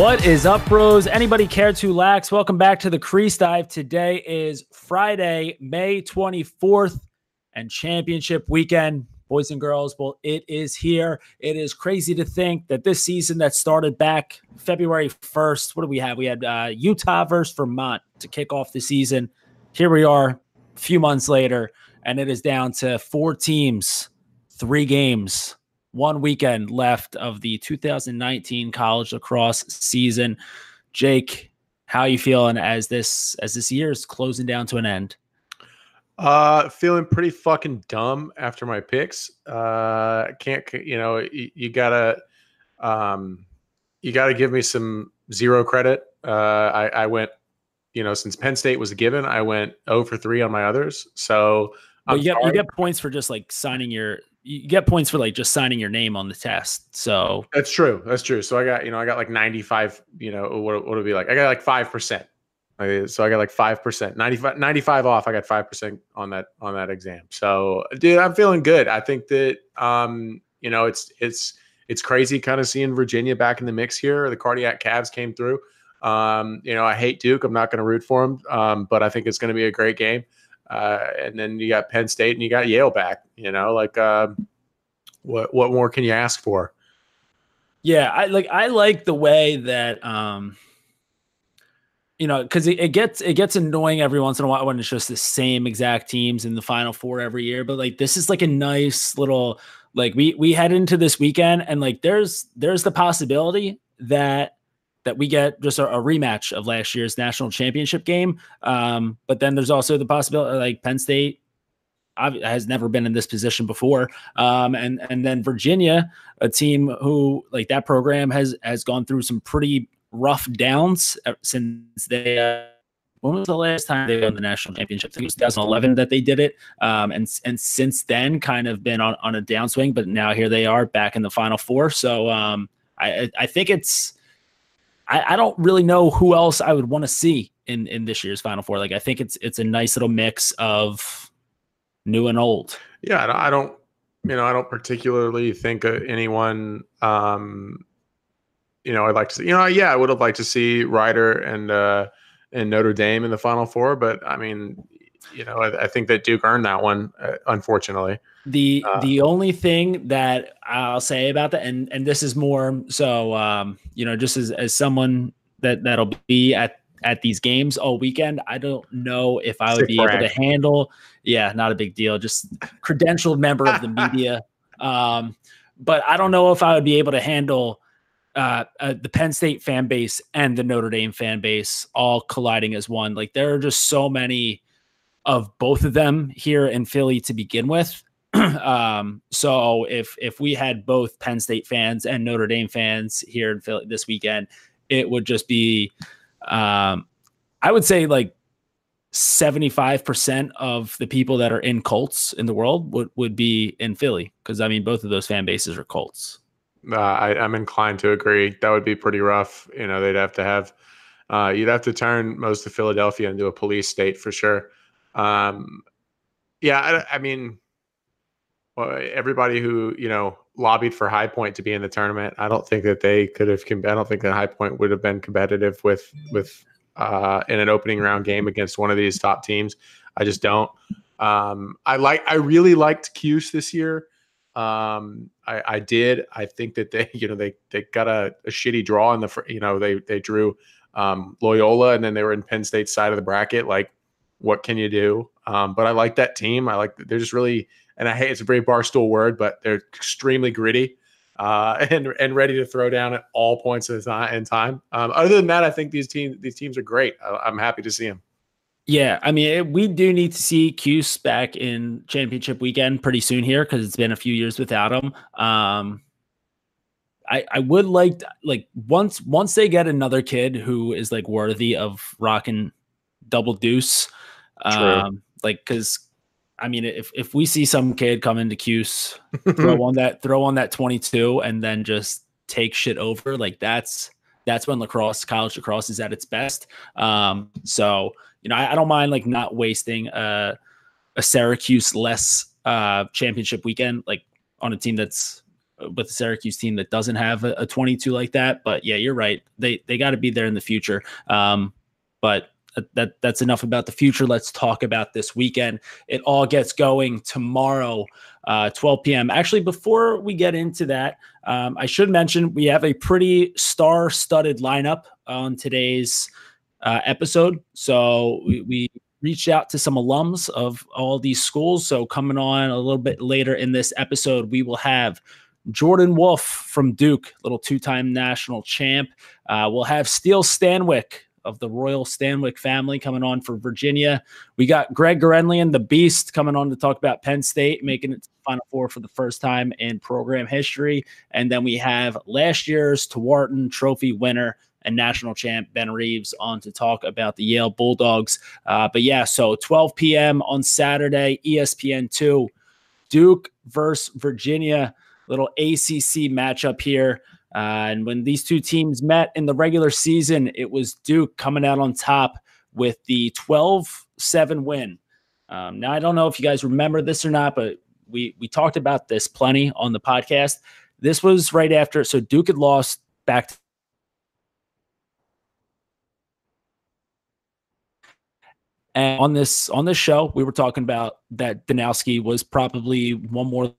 What is up, bros? Anybody care to lax? Welcome back to the Crease Dive. Today is Friday, May 24th, and championship weekend. Boys and girls, well, it is here. It is crazy to think that this season that started back February 1st, what do we have? We had uh, Utah versus Vermont to kick off the season. Here we are, a few months later, and it is down to four teams, three games one weekend left of the 2019 college lacrosse season. Jake, how you feeling as this as this year is closing down to an end? Uh, feeling pretty fucking dumb after my picks. Uh, can't you know you, you gotta um you gotta give me some zero credit. Uh, I, I went you know since Penn State was a given, I went 0 for three on my others. So well, you get you get points for just like signing your you get points for like just signing your name on the test. So that's true. That's true. So I got, you know, I got like 95, you know, what, what would it be like? I got like 5%. So I got like 5%, 95, 95 off. I got 5% on that, on that exam. So dude, I'm feeling good. I think that, um, you know, it's, it's, it's crazy kind of seeing Virginia back in the mix here. The cardiac Cavs came through. Um, you know, I hate Duke. I'm not going to root for him. Um, but I think it's going to be a great game. Uh, and then you got Penn State and you got Yale back. You know, like uh, what what more can you ask for? Yeah, I like I like the way that um, you know, because it, it, gets it gets annoying every once in a while when it's just the same exact teams in the final four every year. But like this is like a nice little like we we head into this weekend and like there's there's the possibility that that we get just a, a, rematch of last year's national championship game. Um, but then there's also the possibility like Penn State has never been in this position before. Um, and and then Virginia, a team who like that program has has gone through some pretty rough downs since they. Uh, when was the last time they won the national championship? I think it was 2011 that they did it. Um, and and since then, kind of been on, on a downswing. But now here they are back in the final four. So um, I I think it's I, I don't really know who else I would want to see in in this year's Final Four. Like I think it's it's a nice little mix of new and old. Yeah, I don't, you know, I don't particularly think anyone. Um, you know, I'd like to see. You know, yeah, I would have liked to see Rider and uh, and Notre Dame in the Final Four, but I mean, you know, I, I think that Duke earned that one, uh, unfortunately. The uh, the only thing that I'll say about that, and and this is more so, um, you know, just as as someone that that'll be at at these games all weekend, I don't know if I would be able to handle. Yeah, not a big deal. Just credentialed member of the media. Um, but I don't know if I would be able to handle uh, uh, the Penn State fan base and the Notre Dame fan base all colliding as one. Like there are just so many of both of them here in Philly to begin with. um, so if if we had both Penn State fans and Notre Dame fans here in Philly this weekend, it would just be, um, I would say like 75% of the people that are in Colts in the world would, would be in Philly. Cause I mean, both of those fan bases are Colts. Uh, I, I'm inclined to agree. That would be pretty rough. You know, they'd have to have, uh, you'd have to turn most of Philadelphia into a police state for sure. Um, yeah, I, I mean, everybody who you know lobbied for High Point to be in the tournament, I don't think that they could have. I don't think that High Point would have been competitive with with uh, in an opening round game against one of these top teams. I just don't. Um, I like. I really liked Cuse this year. Um, I, I did. I think that they, you know, they they got a, a shitty draw in the, you know, they they drew um, Loyola and then they were in Penn State's side of the bracket. Like what can you do? Um, but I like that team. I like they're just really, and I hate it's a very barstool word, but they're extremely gritty uh, and and ready to throw down at all points of the in time. Um, other than that, I think these teams these teams are great. I, am happy to see them. Yeah, I mean, it, we do need to see Cuse back in championship weekend pretty soon here because it's been a few years without him. Um, I, I would like like once once they get another kid who is like worthy of rocking double deuce um, like because I mean, if if we see some kid come into Cuse, throw on that throw on that 22 and then just take shit over, like that's that's when lacrosse, college lacrosse is at its best. Um, so you know, I, I don't mind like not wasting a, a Syracuse less uh championship weekend. Like on a team that's with the Syracuse team that doesn't have a, a 22 like that. But yeah, you're right. They they got to be there in the future. Um, but that that's enough about the future. Let's talk about this weekend. It all gets going tomorrow, uh, 12 p.m. Actually, before we get into that, um, I should mention we have a pretty star-studded lineup on today's uh, episode. So we, we reached out to some alums of all these schools. So coming on a little bit later in this episode, we will have Jordan Wolf from Duke, little two-time national champ. Uh, we'll have Steele Stanwick of the Royal Stanwick family coming on for Virginia. We got Greg Gurenlian, the Beast, coming on to talk about Penn State making it to Final Four for the first time in program history. And then we have last year's Tewaaraton Trophy winner and national champ Ben Reeves on to talk about the Yale Bulldogs. Uh, but yeah, so 12 p.m. on Saturday, ESPN 2, Duke versus Virginia, little ACC matchup here. Uh, and when these two teams met in the regular season, it was Duke coming out on top with the 12 7 win. Um, now, I don't know if you guys remember this or not, but we, we talked about this plenty on the podcast. This was right after, so Duke had lost back to And on this on this show, we were talking about that Danowski was probably one more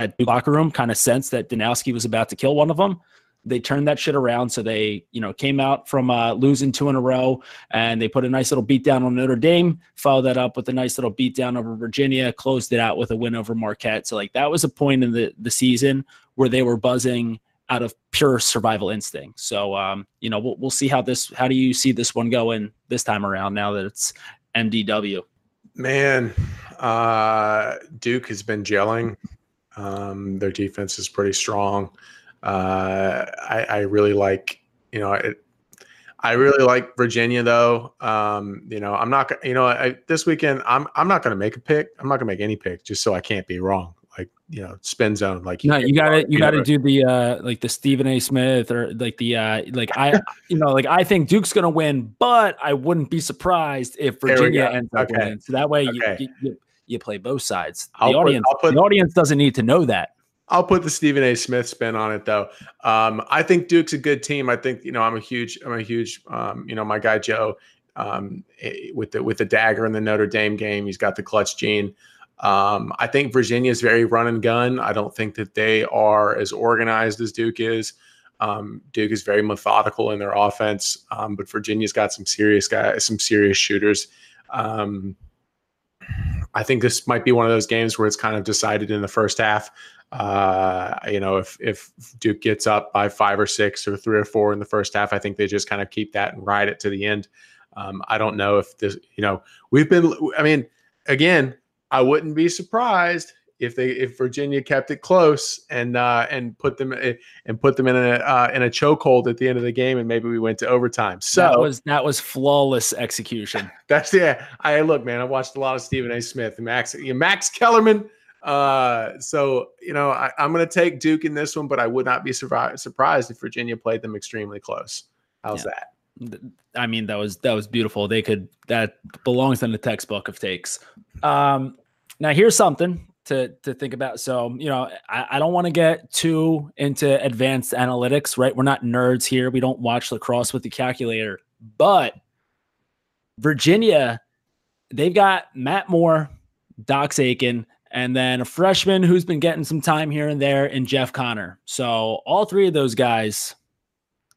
at locker room kind of sense that Danowski was about to kill one of them. They turned that shit around. So they, you know, came out from uh, losing two in a row and they put a nice little beat down on Notre Dame, followed that up with a nice little beat down over Virginia, closed it out with a win over Marquette. So, like, that was a point in the, the season where they were buzzing out of pure survival instinct. So, um, you know, we'll, we'll see how this, how do you see this one going this time around now that it's MDW? Man, uh, Duke has been gelling. Um, their defense is pretty strong. Uh, I, I, really like, you know, it, I really like Virginia though. Um, you know, I'm not, you know, I, this weekend I'm I'm not going to make a pick. I'm not going to make any pick just so I can't be wrong like you know spin zone like you no you gotta you gotta do the uh like the stephen a smith or like the uh like i you know like i think duke's gonna win but i wouldn't be surprised if virginia ends up okay. winning so that way okay. you, you, you play both sides the I'll audience put, put, the audience doesn't need to know that I'll put the Stephen A. Smith spin on it, though. Um, I think Duke's a good team. I think you know I'm a huge, I'm a huge, um, you know, my guy Joe um, eh, with the with the dagger in the Notre Dame game. He's got the clutch gene. Um, I think Virginia is very run and gun. I don't think that they are as organized as Duke is. Um, Duke is very methodical in their offense, um, but Virginia's got some serious guys, some serious shooters. Um, I think this might be one of those games where it's kind of decided in the first half. Uh, you know, if if Duke gets up by five or six or three or four in the first half, I think they just kind of keep that and ride it to the end. Um, I don't know if this, you know, we've been. I mean, again, I wouldn't be surprised if they if Virginia kept it close and uh, and put them eh, and put them in a uh, in a chokehold at the end of the game, and maybe we went to overtime. So that was that was flawless execution. That's yeah. I look, man. I watched a lot of Stephen A. Smith and Max Max Kellerman. Uh, so you know I, am going to take Duke in this one, but I would not be surprised if Virginia played them extremely close. How's yeah. that? I mean, that was that was beautiful. They could that belongs in the textbook of takes. Um, now here's something to to think about. So you know, I, I don't want to get too into advanced analytics, right? We're not nerds here. We don't watch lacrosse with the calculator, but Virginia, they've got Matt Moore, Dox Aitken, and then a freshman who's been getting some time here and there, and Jeff Conner. So all three of those guys,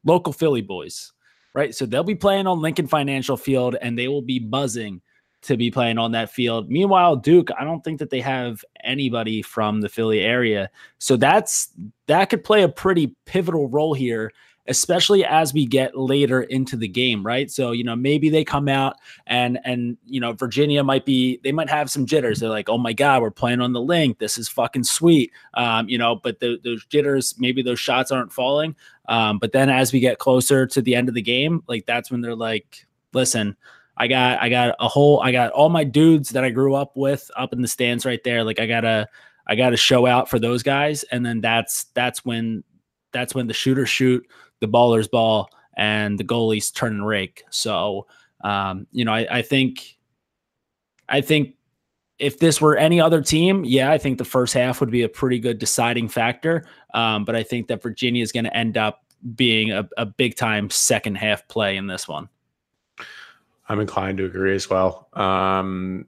local Philly boys right? So they'll be playing on Lincoln Financial Field and they will be buzzing to be playing on that field. Meanwhile, Duke, I don't think that they have anybody from the Philly area. So that's that could play a pretty pivotal role here especially as we get later into the game, right? So, you know, maybe they come out and and you know, Virginia might be they might have some jitters. They're like, "Oh my god, we're playing on the link. This is fucking sweet." Um, you know, but the, those jitters, maybe those shots aren't falling. Um, but then as we get closer to the end of the game, like that's when they're like, "Listen, I got I got a whole I got all my dudes that I grew up with up in the stands right there. Like I got to I got to show out for those guys and then that's that's when that's when the shooters shoot the ballers ball and the goalies turn and rake. So, um, you know, I, I think I think if this were any other team, yeah, I think the first half would be a pretty good deciding factor. Um, but I think that Virginia is going to end up being a, a big time second half play in this one. I'm inclined to agree as well. Um,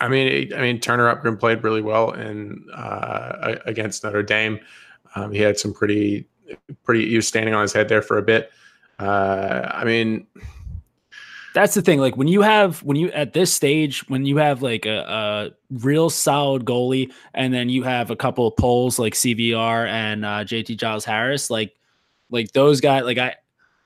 I mean, I mean, Turner Uppgren played really well in uh, against Notre Dame. Um, he had some pretty, pretty. He was standing on his head there for a bit. Uh, I mean, that's the thing. Like when you have when you at this stage when you have like a, a real solid goalie, and then you have a couple of poles like CVR and uh, JT Giles Harris, like like those guys. Like I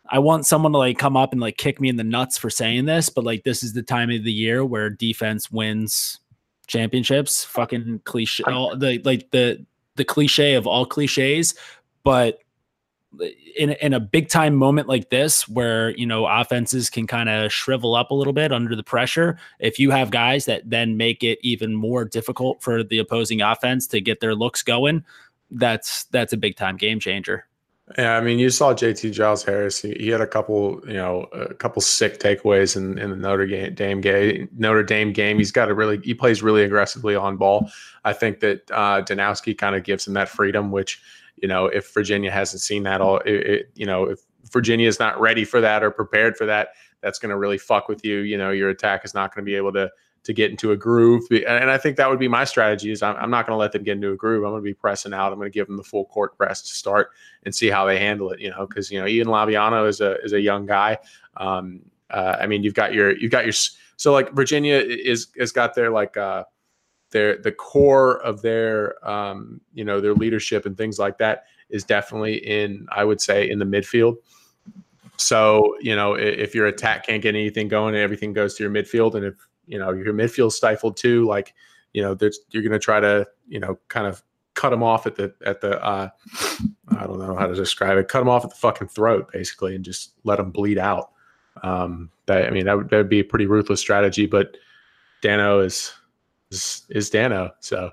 I want someone to like come up and like kick me in the nuts for saying this, but like this is the time of the year where defense wins championships. Fucking cliche, all the like the the cliche of all cliches, but in in a big time moment like this where you know offenses can kind of shrivel up a little bit under the pressure if you have guys that then make it even more difficult for the opposing offense to get their looks going that's that's a big time game changer yeah, I mean, you saw JT Giles Harris. He, he, had a couple, you know, a couple sick takeaways in, in the Notre Dame game. Notre Dame game. He's got a really, he plays really aggressively on ball. I think that uh, Danowski kind of gives him that freedom, which you know, if Virginia hasn't seen that all, it, it, you know, if Virginia is not ready for that or prepared for that, that's going to really fuck with you. You know, your attack is not going to be able to to get into a groove. And I think that would be my strategy is I'm, I'm not going to let them get into a groove. I'm going to be pressing out. I'm going to give them the full court press to start and see how they handle it, you know, because, you know, Ian Laviano is a, is a young guy. Um, uh, I mean, you've got your, you've got your, so like Virginia is, has got their like, uh, their the core of their um, you know their leadership and things like that is definitely in I would say in the midfield. So you know if your attack can't get anything going and everything goes to your midfield, and if you know your midfield stifled too, like you know there's you're going to try to you know kind of cut them off at the at the uh, I don't know how to describe it. Cut them off at the fucking throat, basically, and just let them bleed out. Um, that I mean, that would, that would be a pretty ruthless strategy. But Dano is is, is Dano. So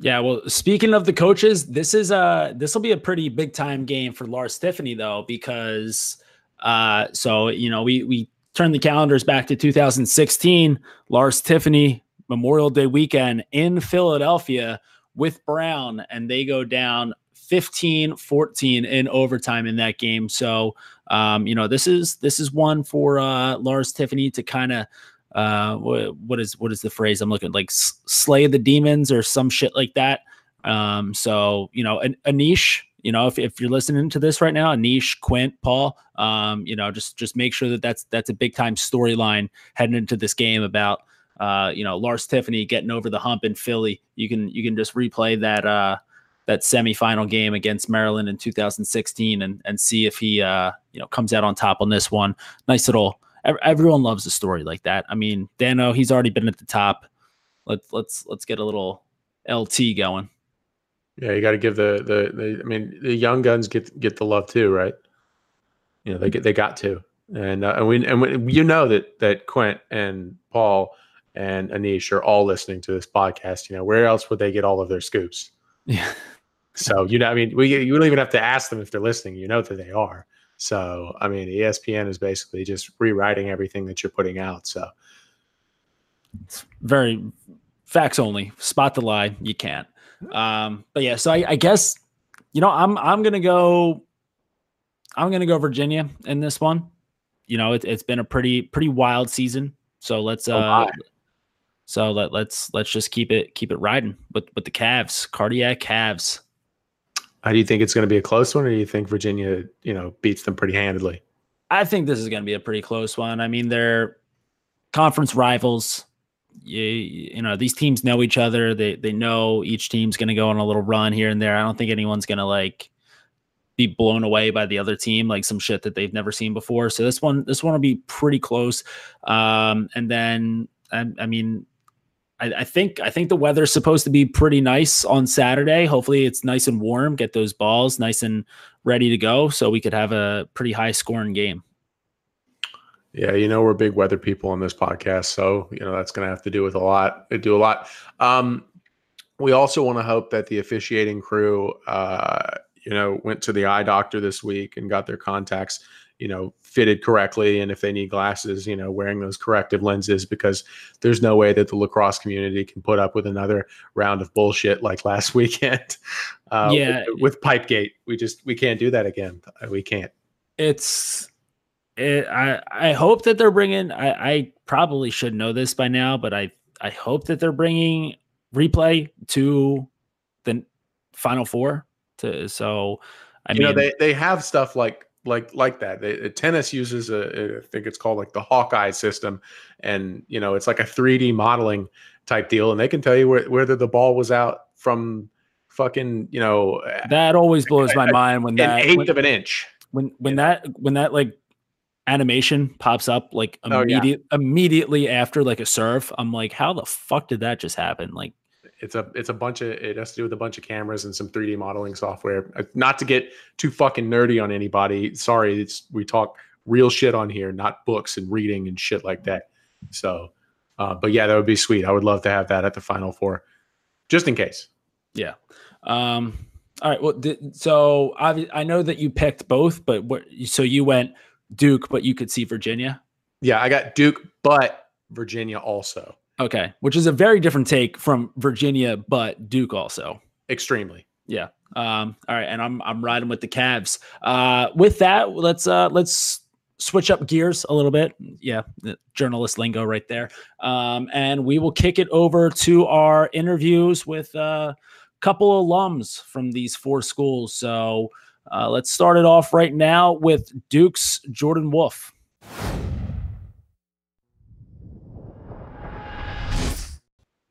yeah, well, speaking of the coaches, this is a this will be a pretty big time game for Lars Tiffany though, because uh, so you know we we turn the calendars back to 2016. Lars Tiffany Memorial Day weekend in Philadelphia with Brown, and they go down 15 14 in overtime in that game. So um, you know this is this is one for uh, Lars Tiffany to kind of uh what, is what is the phrase i'm looking like slay the demons or some shit like that um so you know an, anish you know if, if you're listening to this right now anish quint paul um you know just just make sure that that's that's a big time storyline heading into this game about uh you know lars tiffany getting over the hump in philly you can you can just replay that uh that semifinal game against Maryland in 2016 and and see if he uh you know comes out on top on this one. Nice little everyone loves a story like that. I mean, Dano, he's already been at the top. Let's let's let's get a little LT going. Yeah, you got to give the, the the I mean, the young guns get get the love too, right? You know, they get they got to, and uh, and we and we, you know that that Quint and Paul and Anish are all listening to this podcast. You know, where else would they get all of their scoops? Yeah. So you know, I mean, we you don't even have to ask them if they're listening. You know that they are. So, I mean, ESPN is basically just rewriting everything that you're putting out. So, it's very facts only. Spot the lie, you can't. Um, but yeah, so I, I guess you know I'm I'm gonna go. I'm gonna go Virginia in this one. You know, it, has been a pretty pretty wild season. So let's oh, uh, so let let's let's just keep it keep it riding with with the Cavs, cardiac Cavs. How do you think it's going to be a close one, or do you think Virginia, you know, beats them pretty handedly? I think this is going to be a pretty close one. I mean, they're conference rivals. You, you know, these teams know each other. They they know each team's going to go on a little run here and there. I don't think anyone's going to like be blown away by the other team like some shit that they've never seen before. So this one this one will be pretty close. Um, and then I, I mean I, I, think I think the weather's supposed to be pretty nice on Saturday. Hopefully, it's nice and warm. Get those balls nice and ready to go, so we could have a pretty high scoring game. Yeah, you know we're big weather people on this podcast, so you know that's going to have to do with a lot. Do a lot. Um, we also want to hope that the officiating crew, uh, you know, went to the eye doctor this week and got their contacts you know, fitted correctly. And if they need glasses, you know, wearing those corrective lenses because there's no way that the lacrosse community can put up with another round of bullshit like last weekend. Uh, Yeah. with, with Pipegate, we just we can't do that again. We can't. it's it, I I hope that they're bringing. I I probably should know this by now, but I I hope that they're bringing replay to the final four. To so, I you mean, know they they have stuff like like like that they, uh, tennis uses a i think it's called like the hawkeye system and you know it's like a 3d modeling type deal and they can tell you where, whether the ball was out from fucking you know uh, that always blows my mind when an that eighth when, of an inch when when that when that like animation pops up like Oh, yeah. immediate immediately after like a serve. I'm like, how the fuck did that just happen? Like, it's a it's a bunch of it has to do with a bunch of cameras and some 3d modeling software Uh, not to get too fucking nerdy on anybody sorry it's we talk real shit on here not books and reading and shit like that so uh, but yeah that would be sweet i would love to have that at the final four just in case Yeah. Um, all right. Well, th- so I, I know that you picked both, but what? So you went Duke, but you could see Virginia. Yeah, I got Duke, but Virginia also. Okay, which is a very different take from Virginia, but Duke also. Extremely. Yeah. Um, all right, and I'm I'm riding with the Cavs. Uh, with that, let's uh, let's switch up gears a little bit. Yeah, journalist lingo right there. Um, and we will kick it over to our interviews with a couple alums from these four schools. So uh, let's start it off right now with Duke's Jordan Wolf.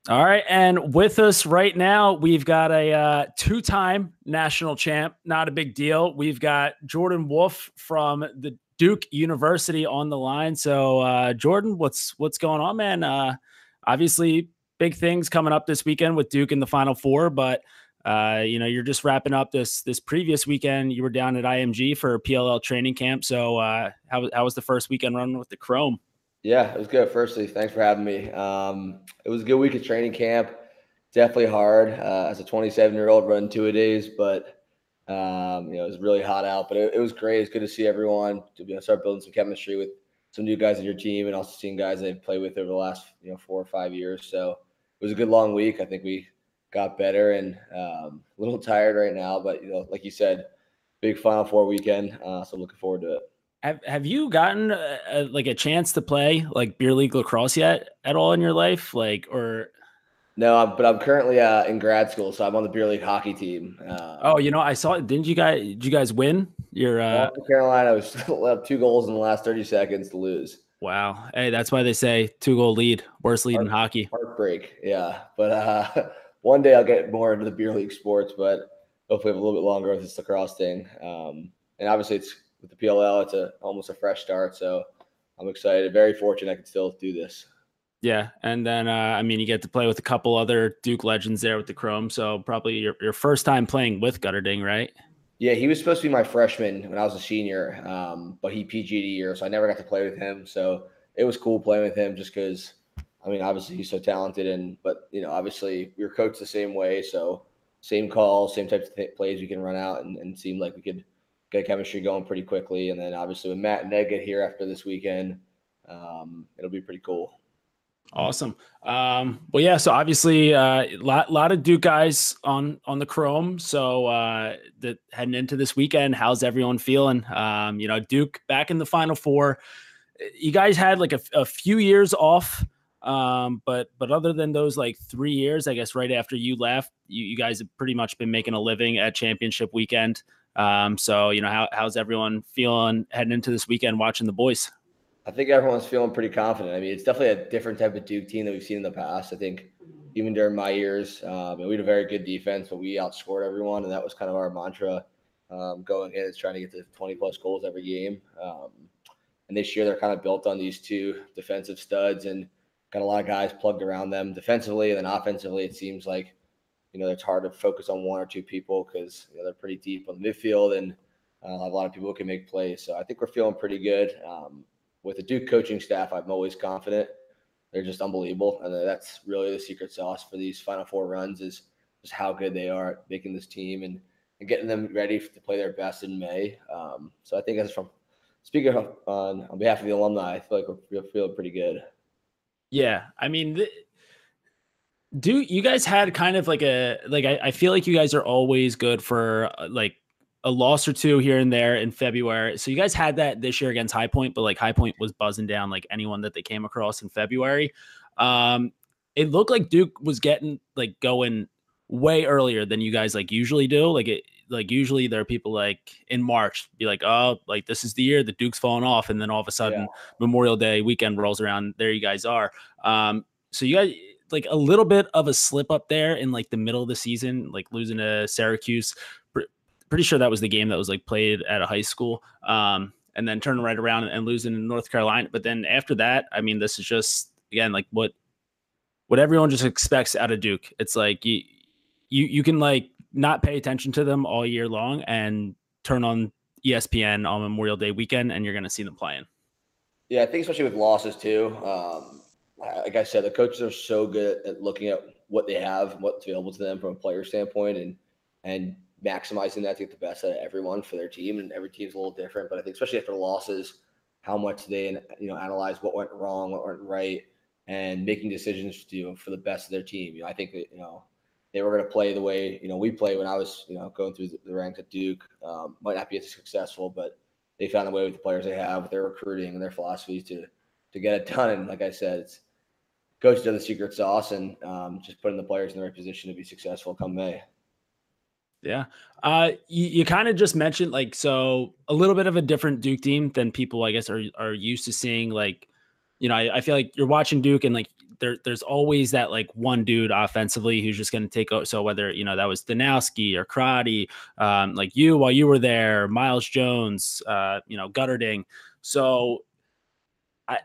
All right, and with us right now, we've got a uh, two-time national champ. Not a big deal. We've got Jordan Wolf from the Duke University on the line. So, uh, Jordan, what's what's going on, man? Uh, obviously, big things coming up this weekend with Duke in the Final Four, but uh, you know you're just wrapping up this this previous weekend. You were down at IMG for a PLL training camp. So, uh, how how was the first weekend running with the Chrome? Yeah, it was good. Firstly, thanks for having me. Um, it was a good week of training camp. Definitely hard uh, as a 27 year old running two a days, but um, you know it was really hot out. But it, it was great. It's good to see everyone to able to start building some chemistry with some new guys on your team, and also seeing guys they've played with over the last you know four or five years. So it was a good long week. I think we got better and um, a little tired right now, but you know, like you said, big Final Four weekend. Uh, so looking forward to it. Have Have you gotten a, a, like a chance to play like beer league lacrosse yet at all in your life? Like, or No, I'm, but I'm currently uh, in grad school, so I'm on the beer league hockey team. Uh, oh, you know, I saw. Didn't you guys? Did you guys win? Your uh, North Carolina was still up two goals in the last 30 seconds to lose. wow. Hey, that's why they say two goal lead, worst lead in hockey. Heartbreak, yeah. But uh, one day I'll get more into the beer league sports, but hopefully have a little bit longer with this lacrosse thing. Um, and obviously, it's with the PLL, it's a almost a fresh start, so I'm excited. Very fortunate I can still do this. Yeah, and then uh, I mean, you get to play with a couple other Duke legends there with the Chrome. So probably your, your first time playing with Guterding, right? Yeah, he was supposed to be my freshman when I was a senior, um, but he PG'd a year, so I never got to play with him. So it was cool playing with him just because, I mean, obviously he's so talented, and but you know, obviously we were coached the same way, so same call, same types of th- plays we can run out, and, and seemed like we could get chemistry going pretty quickly. And then obviously when Matt and Ned get here after this weekend, um, it'll be pretty cool. Awesome. Um, well, yeah. So obviously, a uh, lot, lot of Duke guys on on the Chrome. So uh, that heading into this weekend, how's everyone feeling? Um, you know, Duke back in the Final Four. You guys had like a, a few years off, um, but but other than those like three years, I guess right after you left, you, you guys have pretty much been making a living at championship weekend. Um, so you know, how, how's everyone feeling heading into this weekend, watching the boys? I think everyone's feeling pretty confident. I mean, it's definitely a different type of Duke team that we've seen in the past. I think even during my years, um, we had a very good defense, but we outscored everyone, and that was kind of our mantra um, going in is trying to get to 20 plus goals every game. Um, and this year, they're kind of built on these two defensive studs and got a lot of guys plugged around them defensively, and then offensively, it seems like you know it's hard to focus on one or two people because you know, they're pretty deep on the midfield and uh, a lot of people can make plays. So I think we're feeling pretty good. Um, with the Duke coaching staff, I'm always confident. They're just unbelievable, and that's really the secret sauce for these Final Four runs is just how good they are at making this team and, and getting them ready to play their best in May. Um, so I think as from speaking on on behalf of the alumni, I feel like we're feeling pretty good. Yeah, I mean, the, do you guys had kind of like a like I, I feel like you guys are always good for uh, like a loss or two here and there in February. So you guys had that this year against High Point, but like High Point was buzzing down like anyone that they came across in February. Um, it looked like Duke was getting like going way earlier than you guys like usually do. Like it, like usually there are people like in March be like, oh, like this is the year the Duke's falling off, and then all of a sudden yeah. Memorial Day weekend rolls around. There you guys are. Um, so you guys like a little bit of a slip up there in like the middle of the season, like losing to Syracuse. Pretty sure that was the game that was like played at a high school. Um, and then turning right around and losing in North Carolina. But then after that, I mean, this is just again like what what everyone just expects out of Duke. It's like you you you can like not pay attention to them all year long and turn on ESPN on Memorial Day weekend and you're going to see them playing. Yeah, I think especially with losses too. Um, like I said, the coaches are so good at looking at what they have, what's available to them from a player standpoint, and and maximizing that to get the best out of everyone for their team. And every team's a little different, but I think especially after losses, how much they you know analyze what went wrong, what went right, and making decisions to you know, for the best of their team. You know, I think that you know they were going to play the way you know we play when I was you know going through the, ranks at Duke. Um, might not be as successful, but they found a way with the players they have, with their recruiting and their philosophies to to get it Dano. And like I said, it's coach done the secret sauce and um, just putting the players in the right position to be successful come May. Yeah. Uh, you, you kind of just mentioned like so a little bit of a different Duke team than people I guess are are used to seeing. Like, you know, I, I feel like you're watching Duke and like there there's always that like one dude offensively who's just going to take out. So whether you know that was Danowski or Crotty, um, like you while you were there, Miles Jones, uh, you know Guterding. So I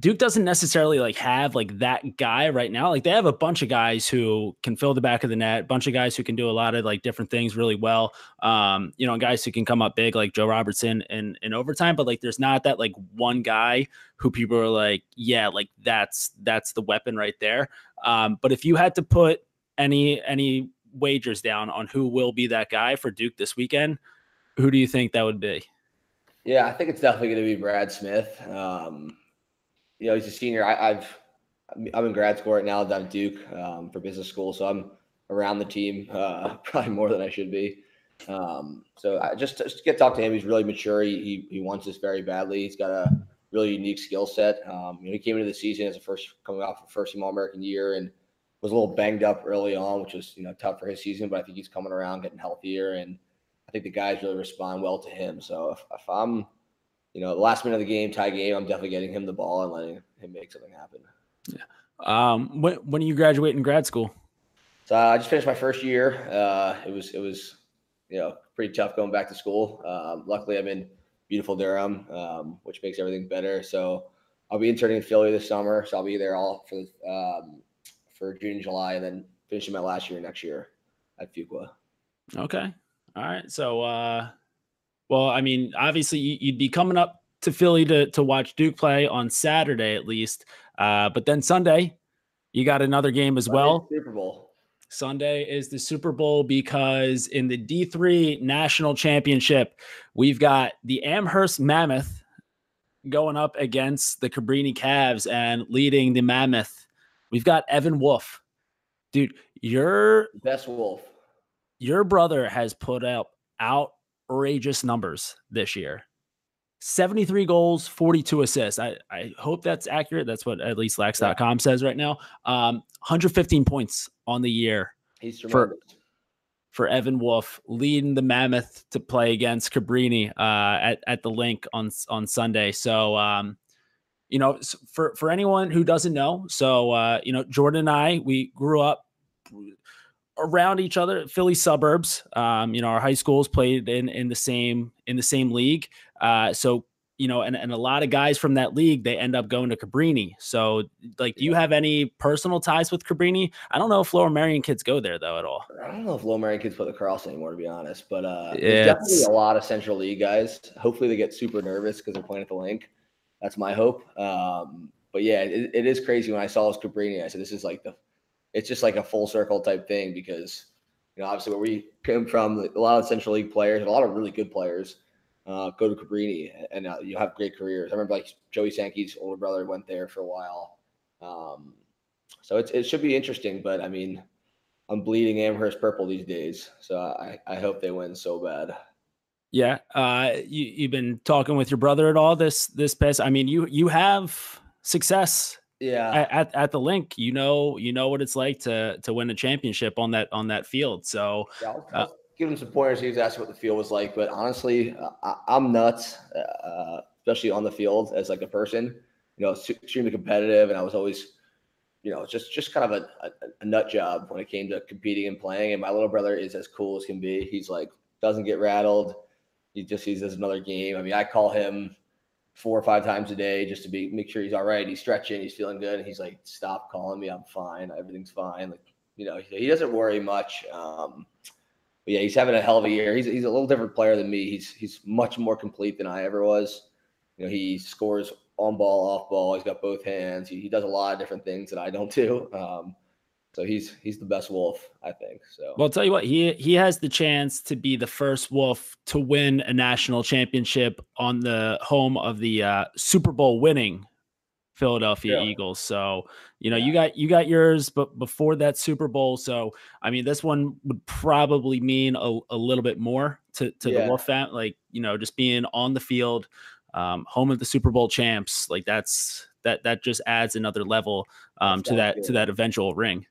Duke doesn't necessarily like have like that guy right now. Like they have a bunch of guys who can fill the back of the net, bunch of guys who can do a lot of like different things really well. Um, you know, guys who can come up big like Joe Robertson in in overtime, but like there's not that like one guy who people are like, yeah, like that's that's the weapon right there. Um, but if you had to put any any wagers down on who will be that guy for Duke this weekend, who do you think that would be? Yeah, I think it's definitely going to be Brad Smith. Um, you know, he's a senior. I, have I'm in grad school right now down Duke um, for business school, so I'm around the team uh, probably more than I should be. Um, so I just, just get to talk to him. He's really mature. He, he, he wants this very badly. He's got a really unique skill set. Um, you know, he came into the season as a first coming off a first team All American year and was a little banged up early on, which was you know tough for his season. But I think he's coming around, getting healthier, and I think the guys really respond well to him. So if, if I'm you know, the last minute of the game, tie game, I'm definitely getting him the ball and letting him make something happen. Yeah. Um, when when you graduate in grad school? So uh, I just finished my first year. Uh, it was it was you know pretty tough going back to school. Um, luckily, I'm in beautiful Durham, um, which makes everything better. So I'll be interning in Philly this summer. So I'll be there all for um, for June and July, and then finishing my last year next year at Fuqua. Okay. All right. So uh, well, I mean, obviously you'd be coming up to Philly to to watch Duke play on Saturday at least, uh, but then Sunday you got another game as Sunday well. Super Bowl. Sunday is the Super Bowl because in the D3 National Championship, we've got the Amherst Mammoth going up against the Cabrini Cavs and leading the Mammoth. We've got Evan Wolf. Dude, your best wolf. Your brother has put up out outrageous numbers this year 73 goals, 42 assists. I, I hope that's accurate. That's what at least lax.com yeah. says right now. Um, 115 points on the year He's for, for Evan Wolf, leading the Mammoth to play against Cabrini uh, at, at the link on, on Sunday. So, um, you know, for, for anyone who doesn't know, so, uh, you know, Jordan and I, we grew up around each other, Philly suburbs. Um, you know, our high schools played in in the same in the same league. Uh, so you know, and, and a lot of guys from that league they end up going to Cabrini. So, like, do you have any personal ties with Cabrini? I don't know if Lower Merion kids go there though at all. I don't know if Lower Merion kids put the cross anymore, to be honest. But uh, there's definitely a lot of Central League guys. Hopefully, they get super nervous because they're playing at the link. That's my hope. Um, but yeah, it, it is crazy when I saw this Cabrini. I said, this is like the it's just like a full circle type thing because you know obviously where we came from, a lot of Central League players, a lot of really good players. uh, go to Cabrini and uh, you'll have great careers. I remember like Joey Sankey's older brother went there for a while. Um, so it should be interesting, but I mean, I'm bleeding Amherst purple these days. So I, I hope they win so bad. Yeah. Uh, you, you've been talking with your brother at all this, this past, I mean, you, you have success yeah. at, at the link you know you know what it's like to to win a championship on that on that field so yeah, I'll, I'll uh, give him some pointers he was asking what the field was like but honestly uh, I, am nuts uh, especially on the field as like a person you know extremely competitive and i was always you know just just kind of a, a, a nut job when it came to competing and playing and my little brother is as cool as can be he's like doesn't get rattled he just sees as another game i mean i call him four or five times a day just to be make sure he's all right. He's stretching, he's feeling good. And he's like, stop calling me, I'm fine, everything's fine. Like, you know, he doesn't worry much. Um, but yeah, he's having a hell of a year. He's he's a little different player than me. He's he's much more complete than I ever was. You know, he scores on ball, off ball. He's got both hands. He, he does a lot of different things that I don't do. Um, so he's he's the best wolf, I think. So well, I'll tell you what, he he has the chance to be the first wolf to win a national championship on the home of the uh, Super Bowl winning Philadelphia yeah. Eagles. So, you know, yeah. you got you got yours, but before that Super Bowl. So, I mean, this one would probably mean a, a little bit more to, to yeah. the Wolf fan, like, you know, just being on the field, um, home of the Super Bowl champs, like that's that that just adds another level um, to that good. to that eventual ring.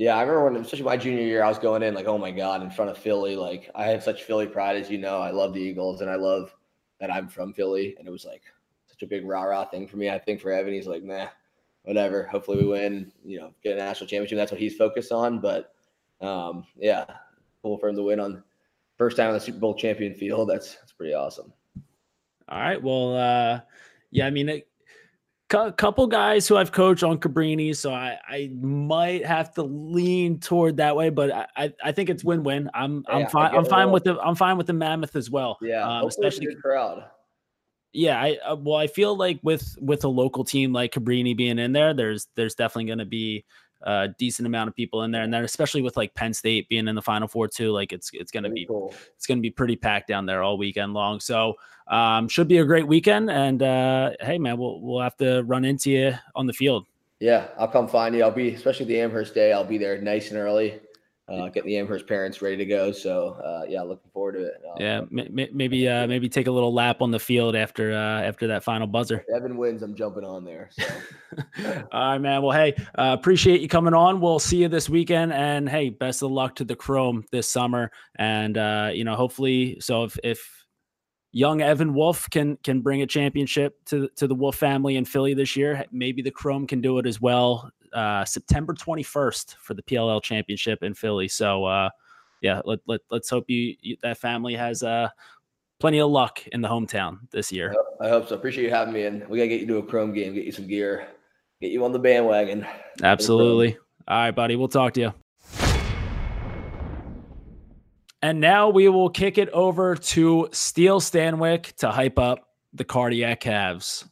Yeah, I remember when, especially my junior year, I was going in like, oh my god, in front of Philly. Like, I have such Philly pride, as you know. I love the Eagles, and I love that I'm from Philly, and it was like such a big rah rah thing for me. I think for Evan, he's like, nah, whatever. Hopefully, we win. You know, get a national championship. That's what he's focused on. But um, yeah, cool for him to win on first time on the Super Bowl champion field. That's that's pretty awesome. All right. Well, uh, yeah, I mean, it, a couple guys who I've coached on Cabrini, so I, I might have to lean toward that way, but I, I think it's win win. I'm I'm fine I'm fine with the I'm fine with the Mammoth as well. Yeah, um, especially good crowd. Yeah, I uh, well I feel like with with a local team like Cabrini being in there, there's there's definitely going to be a decent amount of people in there, and then especially with like Penn State being in the Final Four too, like it's it's going to be cool. it's going to be pretty packed down there all weekend long. So um, should be a great weekend. And uh, hey, man, we'll we'll have to run into you on the field. Yeah, I'll come find you. I'll be, especially the Amherst day. I'll be there nice and early, uh, getting the Amherst parents ready to go. So uh, yeah, looking forward to it. yeah, m- maybe uh, maybe take a little lap on the field after uh, after that final buzzer. Evan wins. I'm jumping on there. So. All right, man. Well, hey, uh, appreciate you coming on. We'll see you this weekend, and hey, best of luck to the Chrome this summer. And uh, you know, hopefully, so if if young Evan Wolf can can bring a championship to to the Wolf family in Philly this year. Maybe the Chrome can do it as well. Uh, September 21st for the PLL championship in Philly. So uh, yeah, let, let let's hope you, you that family has uh plenty of luck in the hometown this year. I hope so. Appreciate you having me, and we gotta get you to a Chrome game, get you some gear, get you on the bandwagon. Absolutely. All right, buddy. We'll talk to you. And now we will kick it over to Steele Stanwick to hype up the cardiac Cavs.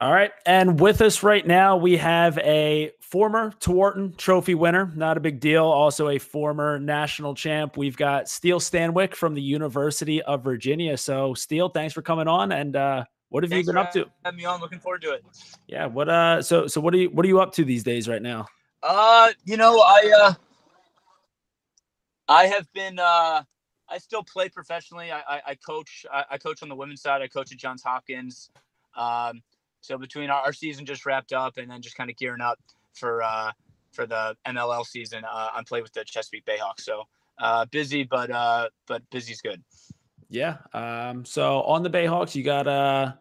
All right. And with us right now, we have a former Tewaaraton Trophy winner. Not a big deal. Also, a former national champ. We've got Steele Stanwick from the University of Virginia. So, Steele, thanks for coming on. And uh, what have thanks you been up to? Having me on. Looking forward to it. Yeah. What? Uh. So, so what are you? What are you up to these days right now? Uh, you know, I uh, I have been uh, I still play professionally. I I, I coach. I, I, coach on the women's side. I coach at Johns Hopkins. Um, so between our, our season just wrapped up and then just kind of gearing up for uh for the MLL season, uh, I'm playing with the Chesapeake Bayhawks. So uh, busy, but uh, but busy's good. Yeah. Um. So on the Bayhawks, you got uh.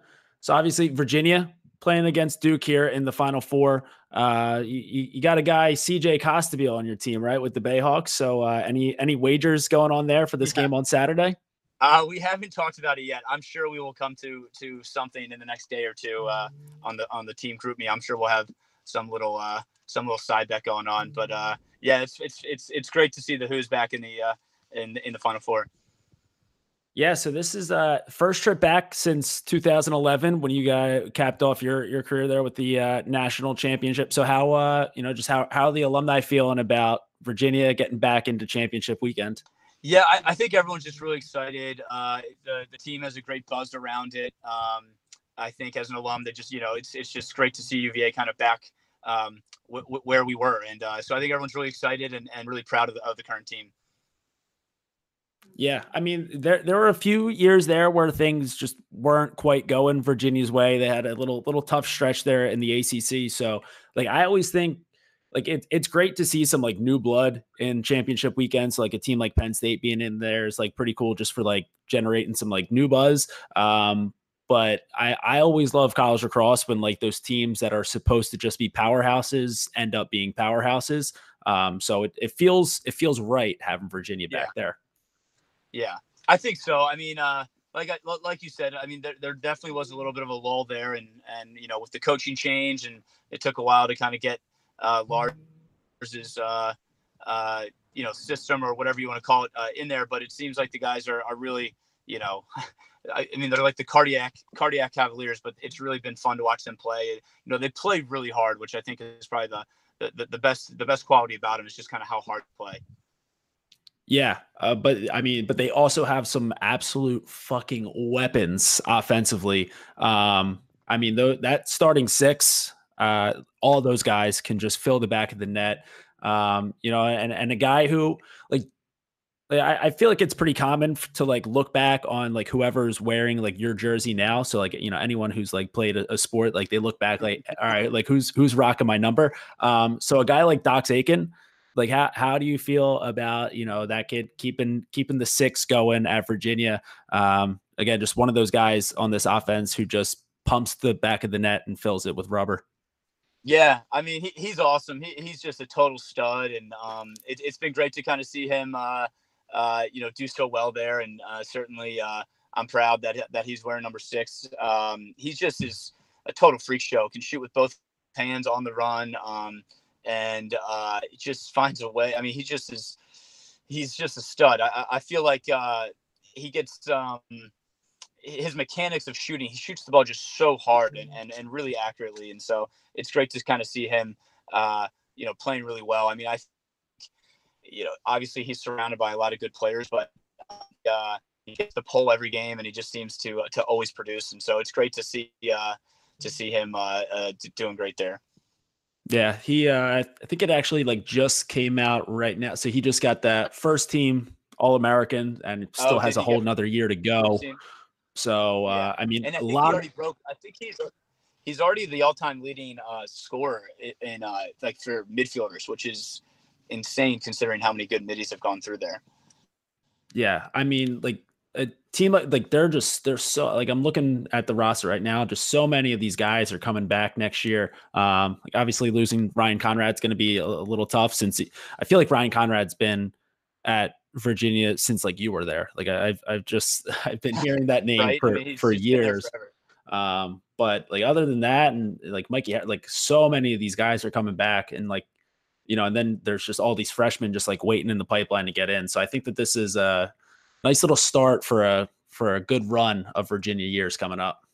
So obviously Virginia playing against Duke here in the Final Four. Uh, you, you got a guy CJ Costabile on your team, right, with the Bayhawks. So uh, any any wagers going on there for this yeah. game on Saturday? Uh, we haven't talked about it yet. I'm sure we will come to to something in the next day or two uh, on the on the team GroupMe. I'm sure we'll have some little uh, some little side bet going on. But uh, yeah, it's it's it's it's great to see the Hoos back in the uh, in in the Final Four. Yeah, so this is uh first trip back since 2011 when you guys capped off your your career there with the uh, national championship. So how uh you know just how how the alumni feeling about Virginia getting back into championship weekend? Yeah, I, I think everyone's just really excited. Uh, the the team has a great buzz around it. Um, I think as an alum, that just you know it's it's just great to see UVA kind of back um, w- w- where we were, and uh, so I think everyone's really excited and, and really proud of the, of the current team. Yeah, I mean there there were a few years there where things just weren't quite going Virginia's way. They had a little little tough stretch there in the ACC. So like I always think like it, it's great to see some like new blood in championship weekends. Like a team like Penn State being in there is like pretty cool just for like generating some like new buzz. Um, but I, I always love college lacrosse when like those teams that are supposed to just be powerhouses end up being powerhouses. Um, so it, it feels it feels right having Virginia Yeah. back there. Yeah, I think so. I mean, uh, like I, like you said, I mean, there, there definitely was a little bit of a lull there, and and you know, with the coaching change, and it took a while to kind of get uh, Lars's uh, uh, you know system or whatever you want to call it uh, in there. But it seems like the guys are are really, you know, I, I mean, they're like the cardiac cardiac Cavaliers, but it's really been fun to watch them play. You know, they play really hard, which I think is probably the the, the, best the best quality about them is just kind of how hard play. Yeah, uh, but I mean, but they also have some absolute fucking weapons offensively. Um, I mean, though that starting six, uh, all those guys can just fill the back of the net. Um, you know, and and a guy who like. I, feel like it's pretty common to like look back on like whoever's wearing like your jersey now. So like you know anyone who's like played a, a sport, like they look back like all right, like who's who's rocking my number. Um, so a guy like Dox Aiken, like how how do you feel about you know that kid keeping keeping the six going at Virginia? Um, again, just one of those guys on this offense who just pumps the back of the net and fills it with rubber. Yeah, I mean he, he's awesome. He, he's just a total stud, and um, it, it's been great to kind of see him, uh, uh, you know, do so well there. And uh, certainly, uh, I'm proud that that he's wearing number six. Um, he's just is a total freak show. Can shoot with both hands on the run, um, and uh, just finds a way. I mean, he just is. He's just a stud. I, I- I feel like uh, he gets um, his mechanics of shooting. He shoots the ball just so hard and, and, and really accurately, and so it's great to kind of see him, uh, you know, playing really well. I mean, I, you know, obviously he's surrounded by a lot of good players, but uh, he gets the pull every game, and he just seems to to always produce. And so it's great to see uh, to see him uh, uh, doing great there. Yeah, he uh I think it actually like just came out right now. So he just got that first team All American and still Oh, has a whole get- nother year to go. So uh Yeah. I mean And I a he lot of broke. I think he's he's already the all-time leading uh, scorer in uh, like for midfielders, which is insane considering how many good middies have gone through there. Yeah, I mean, like a team like like they're just they're so like I'm looking at the roster right now. Just so many of these guys are coming back next year. Um, like obviously losing Ryan Conrad's going to be a, a little tough since he, I feel like Ryan Conrad's been at Virginia since like you were there. Like I, I've I've just I've been hearing that name Right? I for mean, for he's been there years. Um, but like other than that, and like Mikey, like so many of these guys are coming back, and like you know, and then there's just all these freshmen just like waiting in the pipeline to get in. So I think that this is a nice little start for a for a good run of Virginia years coming up.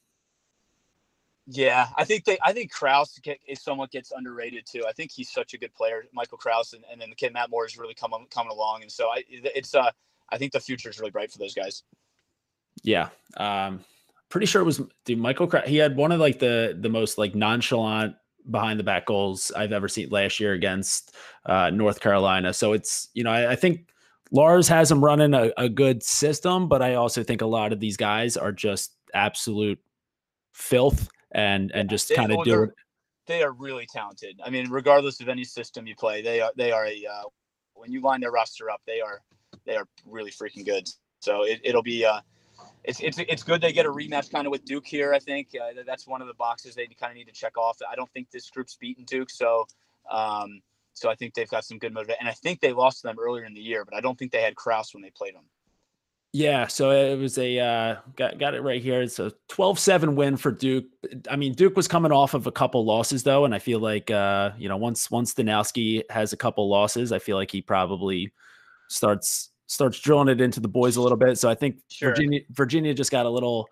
Yeah, I think they. I think Kraus is somewhat gets underrated too. I think he's such a good player, Michael Kraus, and, and then the kid Matt Moore is really coming coming along, and so I it's uh I think the future is really bright for those guys. Yeah. Um, pretty sure it was dude, Michael Kraus. he had one of like the the most like nonchalant behind the back goals I've ever seen last year against uh North Carolina. So it's you know, I, I think Lars has him running a, a good system, but I also think a lot of these guys are just absolute filth and and just kind of do it. They are really talented. I mean, regardless of any system you play, they are they are a uh, when you line their roster up, they are they are really freaking good. So it, it'll be uh, it's it's it's good they get a rematch kind of with Duke here. I think uh, that's one of the boxes they kind of need to check off. I don't think this group's beaten Duke, so um, so I think they've got some good motivation. And I think they lost to them earlier in the year, but I don't think they had Kraus when they played them. Yeah, so it was a uh, got got it right here. It's a 12-7 win for Duke. I mean, Duke was coming off of a couple losses though, and I feel like uh, you know, once once Danowski has a couple losses, I feel like he probably starts starts drilling it into the boys a little bit. So I think Sure. Virginia Virginia just got a little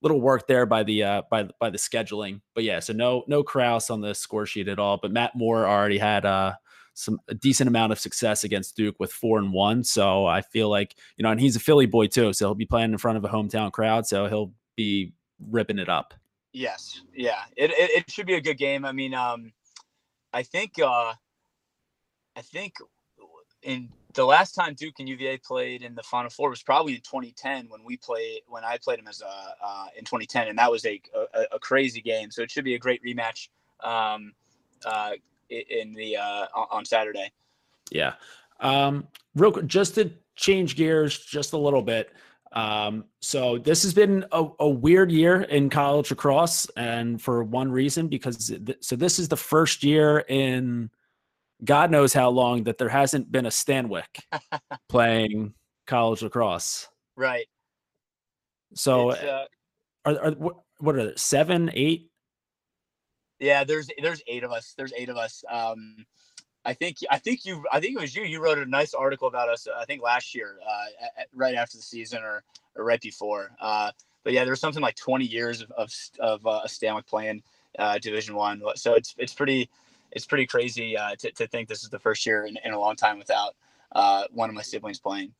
little work there by the uh by by the scheduling. But yeah, so no no Kraus on the score sheet at all. But Matt Moore already had uh some a decent amount of success against Duke with four and one. So I feel like you know, and he's a Philly boy too, so he'll be playing in front of a hometown crowd. So he'll be ripping it up. Yes, yeah, it, it it should be a good game. I mean, um, I think uh, I think in the last time Duke and UVA played in the Final Four was probably in 2010 when we played when I played him as a uh, in 2010, and that was a, a a crazy game. So it should be a great rematch um, uh, in the uh, on Saturday. Yeah. Um, real quick, just to change gears just a little bit. Um, so this has been a, a weird year in college lacrosse, and for one reason, because th- so this is the first year in God knows how long that there hasn't been a Stanwick playing college lacrosse. Right. So uh, are, are what, what are there, seven, eight? Yeah, there's there's eight of us. There's eight of us. Um, I think I think you I think it was you. You wrote a nice article about us. I think last year, uh, a- a- right after the season or or right before. Uh, but yeah, there's something like 20 years of of, of uh, Stanwick playing uh, Division One. So it's it's pretty it's pretty crazy uh, to to think this is the first year in, in a long time without uh, one of my siblings playing.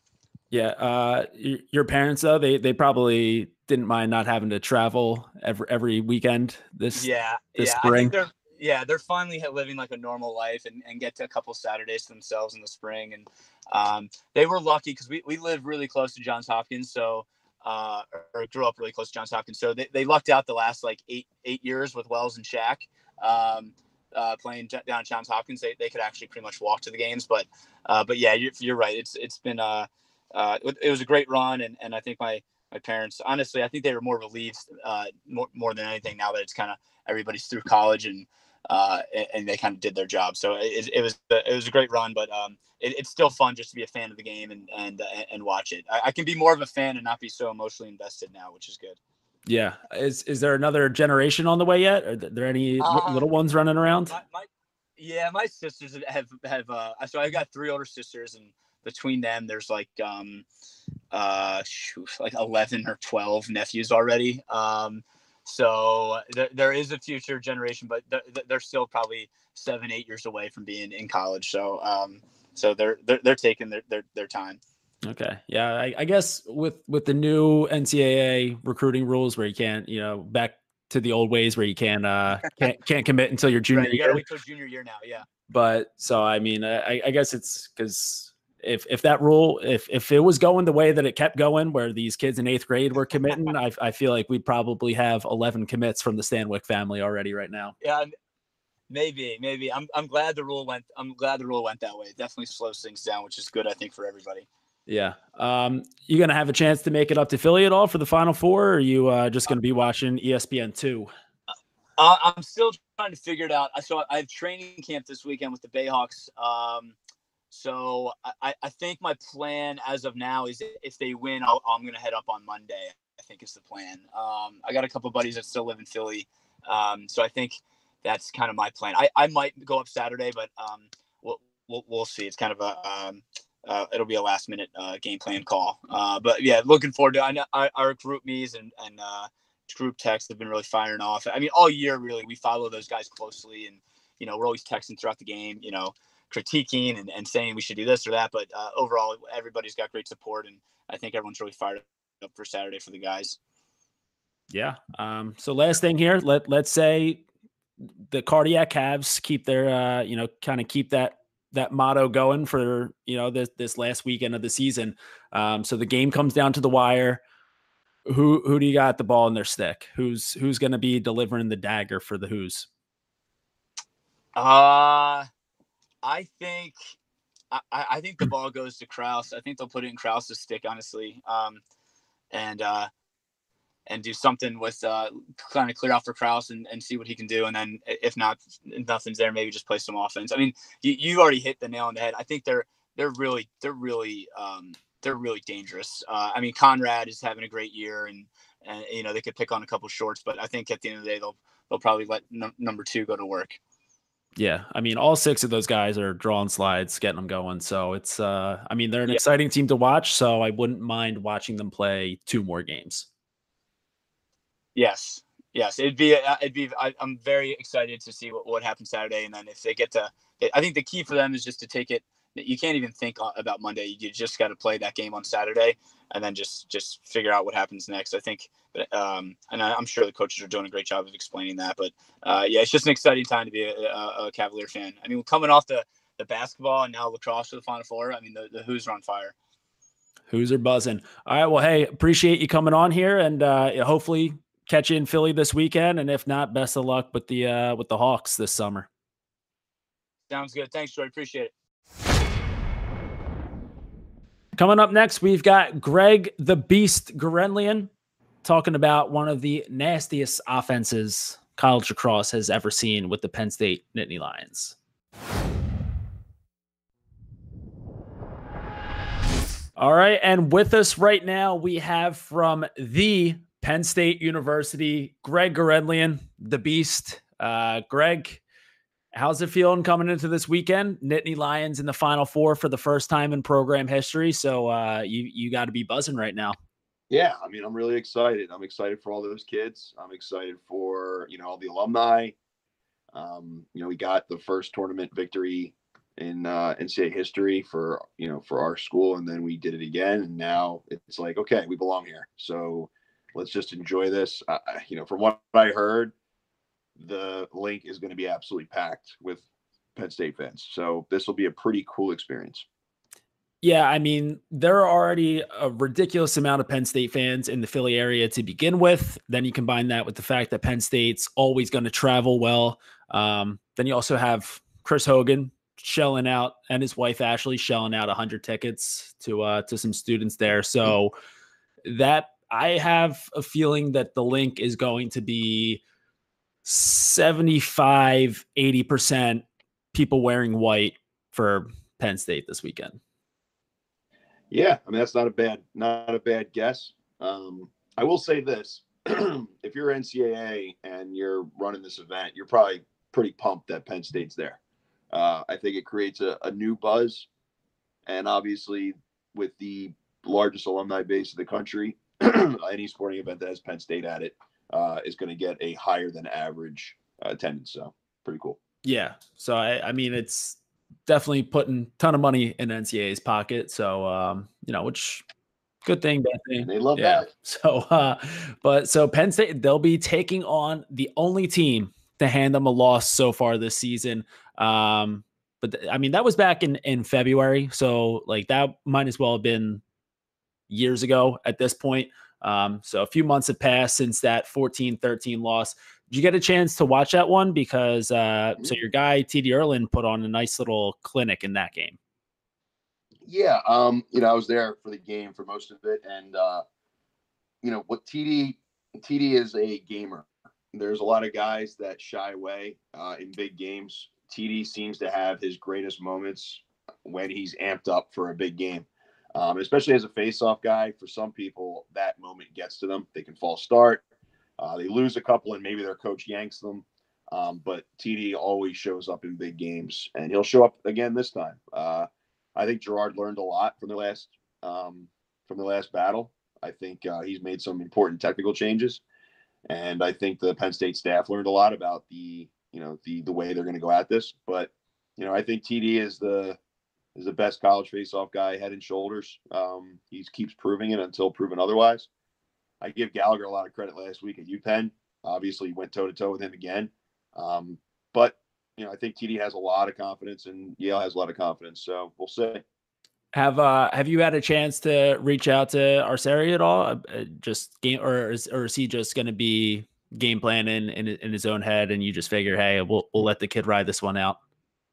Yeah. Uh, your parents though, they they probably didn't mind not having to travel every every weekend. This Yeah, this yeah. Spring? they're yeah they're finally living like a normal life and, and get to a couple Saturdays to themselves in the spring. And um, they were lucky because we, we live really close to Johns Hopkins, so uh, or grew up really close to Johns Hopkins. So they, they lucked out the last like eight eight years with Wells and Shack. Um, uh, playing j- down at Johns Hopkins, they, they could actually pretty much walk to the games. But uh, but yeah, you're, you're right. It's it's been uh, uh, it, it was a great run, and, and I think my my parents honestly, I think they were more relieved uh, more more than anything now that it's kind of everybody's through college and uh, and, and they kind of did their job. So it, it was it was a great run, but um, it, it's still fun just to be a fan of the game and and uh, and watch it. I, I can be more of a fan and not be so emotionally invested now, which is good. Yeah. Is is there another generation on the way yet? Are there any Uh, little ones running around? My, my yeah, my sisters have have uh, so I've got three older sisters and between them there's like um uh shoot, like 11 or 12 nephews already um so there, there is a future generation but they're, they're still probably seven eight years away from being in college so um so they're they're, they're taking their, their their time Okay. Yeah. I, I guess with with the new NCAA recruiting rules where you can't, you know, back to the old ways where you can't uh can't can't commit until your junior right, you year. wait till junior year now yeah But so I mean, I, I guess it's because if if that rule, if if it was going the way that it kept going, where these kids in eighth grade were committing, I I feel like we'd probably have eleven commits from the Stanwick family already right now. yeah maybe maybe i'm i'm glad the rule went i'm glad the rule went that way it definitely slows things down which is good i think for everybody Yeah. Um, you gonna have a chance to make it up to Philly at all for the Final Four? Or are you uh, just gonna be watching ESPN two? Uh, I'm still trying to figure it out. I so I have training camp this weekend with the Bayhawks. Um, so I- I, I think my plan as of now is if they win, I'll, I'm going to head up on Monday. I think is the plan. Um, I got a couple buddies that still live in Philly, um, so I think that's kind of my plan. I, I might go up Saturday, but um, we'll, we'll we'll see. It's kind of a um, uh, it'll be a last minute uh, game plan call. Uh, but yeah, looking forward to. I know our, our group me's and and uh, group texts have been really firing off. I mean, all year really, we follow those guys closely, and you know, we're always texting throughout the game. You know, critiquing and, and saying we should do this or that. But uh, overall, everybody's got great support, and I think everyone's really fired up for Saturday for the guys. Yeah. Um, so last thing here, let let's say the cardiac Cavs keep their uh, you know, kind of keep that that motto going for you know this this last weekend of the season. Um, so the game comes down to the wire. Who who do you got the ball in their stick? Hoos who's going to be delivering the dagger for the Who's? Uh I think I, I think the ball goes to Kraus. I think they'll put it in Kraus's stick, honestly. Um, and uh, and do something with uh, kind of clear out for Kraus and, and see what he can do. And then if not, if nothing's there, maybe just play some offense. I mean, you, you already hit the nail on the head. I think they're they're really they're really um, they're really dangerous. Uh, I mean, Conrad is having a great year, and and you know they could pick on a couple shorts, but I think at the end of the day they'll they'll probably let num- number two go to work. Yeah, I mean, all six of those guys are drawing slides, getting them going. So it's, uh, I mean, they're an yeah. exciting team to watch. So I wouldn't mind watching them play two more games. Yes, yes, it'd be, uh, it'd be. I, am very excited to see what, what happens Saturday, and then if they get to, I think the key for them is just to take it you can't even think about Monday. You just got to play that game on Saturday, and then just just figure out what happens next. I think, but um, and I, am sure the coaches are doing a great job of explaining that. But uh, yeah, it's just an exciting time to be a, a, a, Cavalier fan. I mean, coming off the the basketball and now lacrosse for the Final Four. I mean, the the Hoos are on fire. Hoos are buzzing. All right. Well, hey, appreciate you coming on here, and uh, hopefully catch you in Philly this weekend. And if not, best of luck with the uh, with the Hawks this summer. Sounds good. Thanks, Joy. Appreciate it. Coming up next, we've got Greg the Beast Gurenlian talking about one of the nastiest offenses college lacrosse has ever seen with the Penn State Nittany Lions. All right, and with us right now, we have from the Penn State University, Greg Gurenlian, the Beast. Uh, Greg, How's it feeling coming into this weekend? Nittany Lions in the Final Four for the first time in program history. So uh, you you got to be buzzing right now. Yeah, I mean, I'm really excited. I'm excited for all those kids. I'm excited for you know all the alumni. Um, you know, we got the first tournament victory in uh, NCAA history for you know for our school, and then we did it again, and now it's like okay, we belong here. So let's just enjoy this. Uh, you know, from what I heard, the Linc is going to be absolutely packed with Penn State fans. So this will be a pretty cool experience. Yeah, I mean, there are already a ridiculous amount of Penn State fans in the Philly area to begin with. Then you combine that with the fact that Penn State's always going to travel well. Um, then you also have Chris Hogan shelling out and his wife Ashley shelling out 100 tickets to uh, to some students there. So that I have a feeling that the Linc is going to be 75, 80% people wearing white for Penn State this weekend. Yeah, I mean that's not a bad not a bad guess. Um, I will say this: if you're NCAA and you're running this event, you're probably pretty pumped that Penn State's there. Uh, I think it creates a, a new buzz, and obviously with the largest alumni base of the country, any sporting event that has Penn State at it uh, is going to get a higher than average uh, attendance. So pretty cool. Yeah. So I, I mean, it's definitely putting a ton of money in NCAA's pocket. So um, you know, which good thing, bad thing. They love yeah. that. So uh, but so Penn State, they'll be taking on the only team to hand them a loss so far this season. Um, but th- I mean, that was back in in February, so like that might as well have been years ago at this point. Um, so a few months have passed since that 14 13 loss. Did you get a chance to watch that one? Because uh, so your guy TD Ierlan put on a nice little clinic in that game. Yeah, um, you know, I was there for the game for most of it, and uh, you know what TD TD is a gamer. There's a lot of guys that shy away uh, in big games. TD seems to have his greatest moments when he's amped up for a big game. Um, especially as a face-off guy, for some people, that moment gets to them. They can fall start. Uh, they lose a couple, and maybe their coach yanks them. Um, but TD always shows up in big games, and he'll show up again this time. Uh, I think Gerard learned a lot from the last um, from the last battle. I think uh, he's made some important technical changes, and I think the Penn State staff learned a lot about the you know the the way they're going to go at this. But you know, I think TD is the is the best college faceoff guy, head and shoulders. Um, he keeps proving it until proven otherwise. I give Gallagher a lot of credit last week at UPenn. Obviously, you went toe to toe with him again. Um, but you know, I think TD has a lot of confidence, and Yale has a lot of confidence. So we'll see. Have uh have you had a chance to reach out to Arceri at all? Uh, uh just game, or is, or is he just going to be game planning in in his own head, and you just figure, hey, we'll we'll let the kid ride this one out?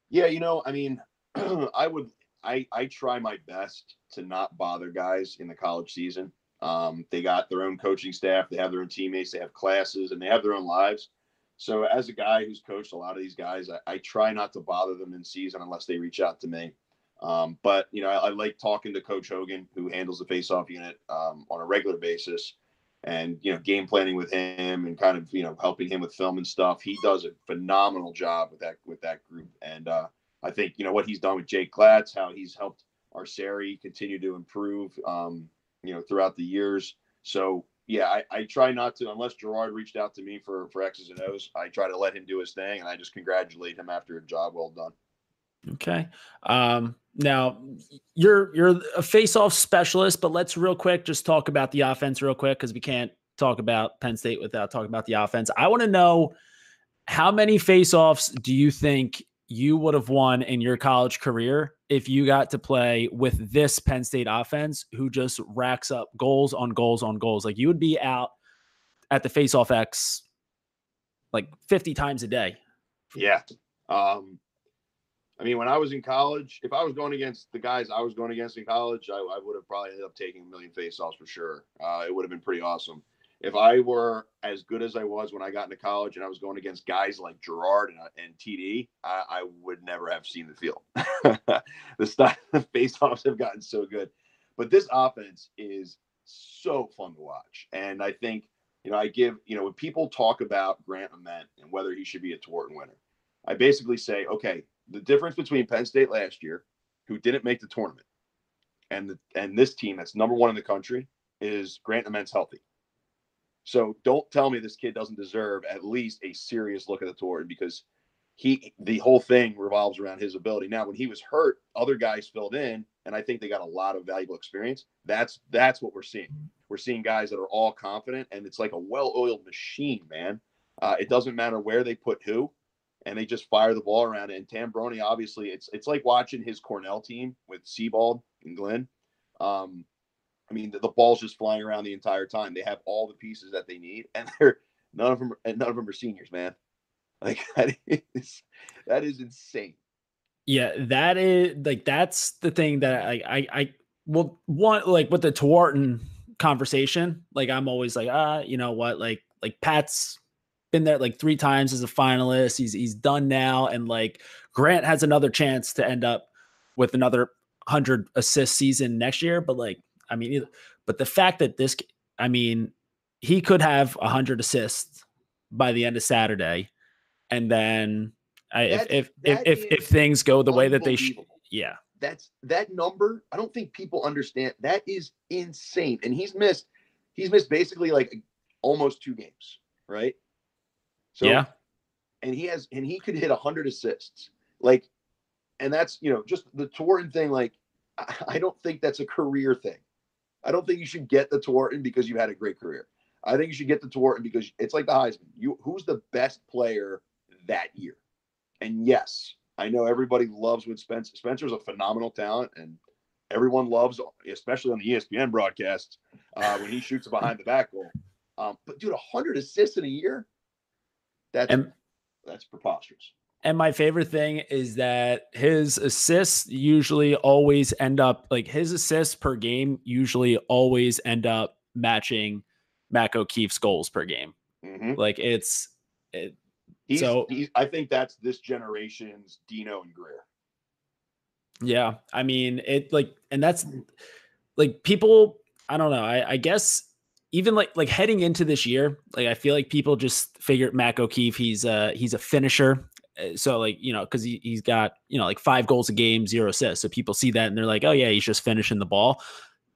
Yeah, you know, I mean, I would I I try my best to not bother guys in the college season. Um, they got their own coaching staff, they have their own teammates, they have classes, and they have their own lives. So as a guy who's coached a lot of these guys, I, I try not to bother them in season unless they reach out to me. Um, but you know, I, I, like talking to Coach Hogan, who handles the faceoff unit um, on a regular basis, and you know game planning with him and kind of you know helping him with film and stuff. He does a phenomenal job with that with that group, and uh, I think you know what he's done with Jake Glatz, how he's helped Arceri continue to improve, um, you know, throughout the years. So yeah, I, I, try not to unless Gerard reached out to me for for X's and O's. I try to let him do his thing, and I just congratulate him after a job well done. Okay. Um, now you're you're a face-off specialist, but let's real quick just talk about the offense real quick because we can't talk about Penn State without talking about the offense. I want to know how many face-offs do you think you would have won in your college career if you got to play with this Penn State offense who just racks up goals on goals on goals. Like you would be out at the face-off X like 50 times a day. Yeah. Um, I mean, when I was in college, if I was going against the guys I was going against in college, I, I would have probably ended up taking a million face-offs for sure. Uh, it would have been pretty awesome if I were as good as I was when I got into college and I was going against guys like Gerard and, uh, and TD, I, I would never have seen the field. the style face-offs have gotten so good, but this offense is so fun to watch. And I think, you know, I give, you know, when people talk about Grant Ament and whether he should be a Tewaaraton winner, I basically say, okay, the difference between Penn State last year, who didn't make the tournament, and the, and this team that's number one in the country is Grant Ament's healthy. So don't tell me this kid doesn't deserve at least a serious look at the tour because he the whole thing revolves around his ability. Now, when he was hurt, other guys filled in, and I think they got a lot of valuable experience. That's that's what we're seeing. We're seeing guys that are all confident, and it's like a well-oiled machine, man. Uh, it doesn't matter where they put who, and they just fire the ball around. And Tambroni, obviously, it's it's like watching his Cornell team with Seibald and Glenn. Um, I mean, the, the, ball's just flying around the entire time. They have all the pieces that they need, and they're none of them. And none of them are seniors, man. Like that is that is insane. Yeah, that is like that's the thing that I I I well one like with the Tewaaraton conversation. Like I'm always like ah, you know what, like like Pat's been there like three times as a finalist. He's he's done now, and like Grant has another chance to end up with another hundred assist season next year. But like I mean, but the fact that this, I mean, he could have 100 assists by the end of Saturday. And then I, if, if, if, if, if, things go the way that they should, yeah. That's that number. I don't think people understand. That is insane. And he's missed, he's missed basically like almost two games, right? So, yeah. And he has, and he could hit 100 assists. Like, and that's, you know, just the Tewaaraton thing. Like, I don't think that's a career thing. I don't think you should get the Tewaaraton because you've had a great career. I think you should get the Tewaaraton because it's like the Heisman. You who's the best player that year? And yes, I know everybody loves what Spencer. Spencer's a phenomenal talent, and everyone loves, especially on the ESPN broadcasts, uh, when he shoots a behind the back goal. Um, but dude, hundred assists in a year, that's and, that's preposterous. And my favorite thing is that his assists usually always end up like his assists per game usually always end up matching Mac O'Keefe's goals per game. Mm-hmm. Like it's it, he's, so he's, I think that's this generation's Dino and Greer. Yeah, I mean it like, and that's like people. I don't know. I, I guess even like like heading into this year, like I feel like people just figured Mac O'Keefe he's a he's a finisher uh, Eh, so like you know because he, he's got you know like five goals a game zero assists. So people see that and they're like oh yeah he's just finishing the ball.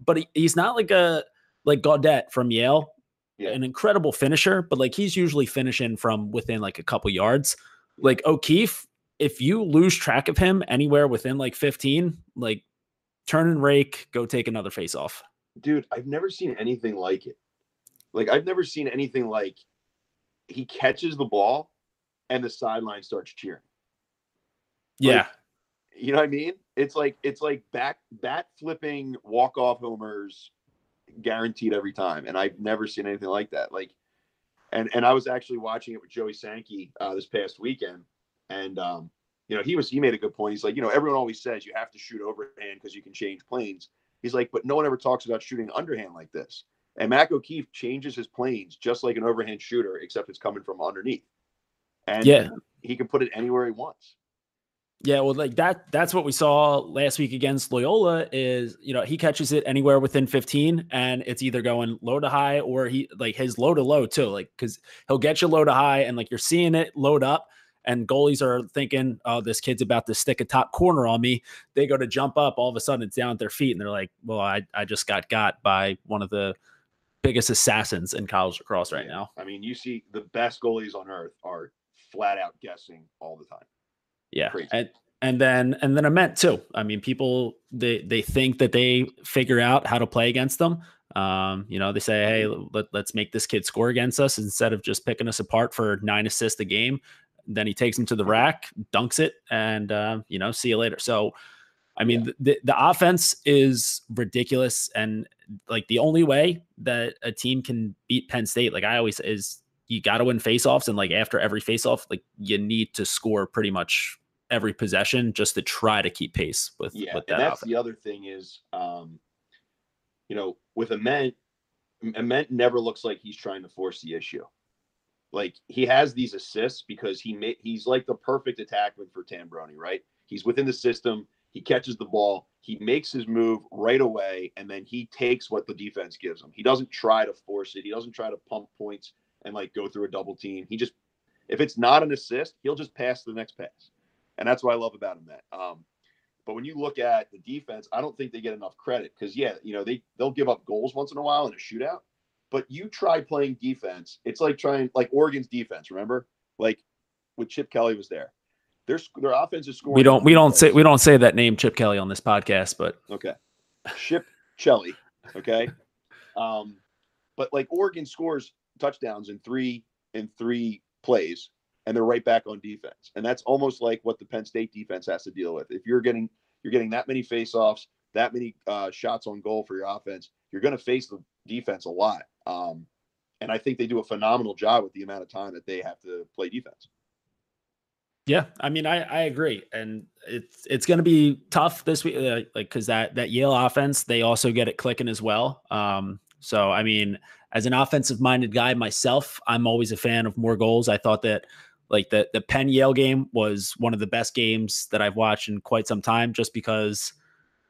But he, he's not like a like Gaudet from Yale yeah. an incredible finisher but like he's usually finishing from within like a couple yards. Like O'Keefe if you lose track of him anywhere within like 15 like turn and rake go take another face off dude I've never seen anything like it. Like I've never seen anything like he catches the ball and the sideline starts cheering. Yeah. Like, you know what I mean? It's like it's like back bat flipping walk off homers guaranteed every time. And I've never seen anything like that. Like and and I was actually watching it with Joey Sankey uh, this past weekend. And um, you know, he was he made a good point. He's like, you know, everyone always says you have to shoot overhand because you can change planes. He's like, but no one ever talks about shooting underhand like this. And Mac O'Keefe changes his planes just like an overhand shooter, except it's coming from underneath and yeah, he can put it anywhere he wants. Yeah, well, like that that's what we saw last week against Loyola is, you know, he catches it anywhere within 15 and it's either going low to high or he like his low to low too, like cuz he'll get you low to high and like you're seeing it load up and goalies are thinking, "Oh, this kid's about to stick a top corner on me." They go to jump up, all of a sudden it's down at their feet and they're like, "Well, I I just got got by one of the biggest assassins in college lacrosse right Yeah. now." I mean, you see the best goalies on earth are flat out guessing all the time. Yeah. Crazy. And and then and then Ament too. I mean, people they they think that they figure out how to play against them. Um, you know, they say, hey, let, let's make this kid score against us instead of just picking us apart for nine assists a game. Then he takes him to the rack, dunks it, and uh, you know, see you later. So I mean, Yeah. the, the offense is ridiculous. And like the only way that a team can beat Penn State, like I always is you got to win faceoffs. And like after every faceoff, like you need to score pretty much every possession just to try to keep pace with, Yeah, with and that's offense. the other thing is, um, you know, with Ament, Ament never looks like he's trying to force the issue. Like he has these assists because he made he's like the perfect attackman for Tambroni, right? He's within the system. He catches the ball. He makes his move right away, and then he takes what the defense gives him. He doesn't try to force it. He doesn't try to pump points and like go through a double team. He just, if it's not an assist, he'll just pass the next pass, and that's what I love about him. That, um, but when you look at the defense, I don't think they get enough credit because yeah, you know they they'll give up goals once in a while in a shootout, but you try playing defense. It's like trying like Oregon's defense. Remember, like when Chip Kelly was there, their their offense is scoring. We don't we don't say we don't say that name Chip Kelly on this podcast, but Okay. Ship Chelly. Okay. Um, but like Oregon scores touchdowns in three in three plays, and they're right back on defense. And that's almost like what the Penn State defense has to deal with. If you're getting you're getting that many faceoffs, that many uh, shots on goal for your offense, you're going to face the defense a lot. Um, and I think they do a phenomenal job with the amount of time that they have to play defense. Yeah, I mean, I I agree, and it's it's going to be tough this week, uh, like because that that Yale offense, they also get it clicking as well. Um, so I mean, as an offensive minded guy myself, I'm always a fan of more goals. I thought that like the the Penn Yale game was one of the best games that I've watched in quite some time, just because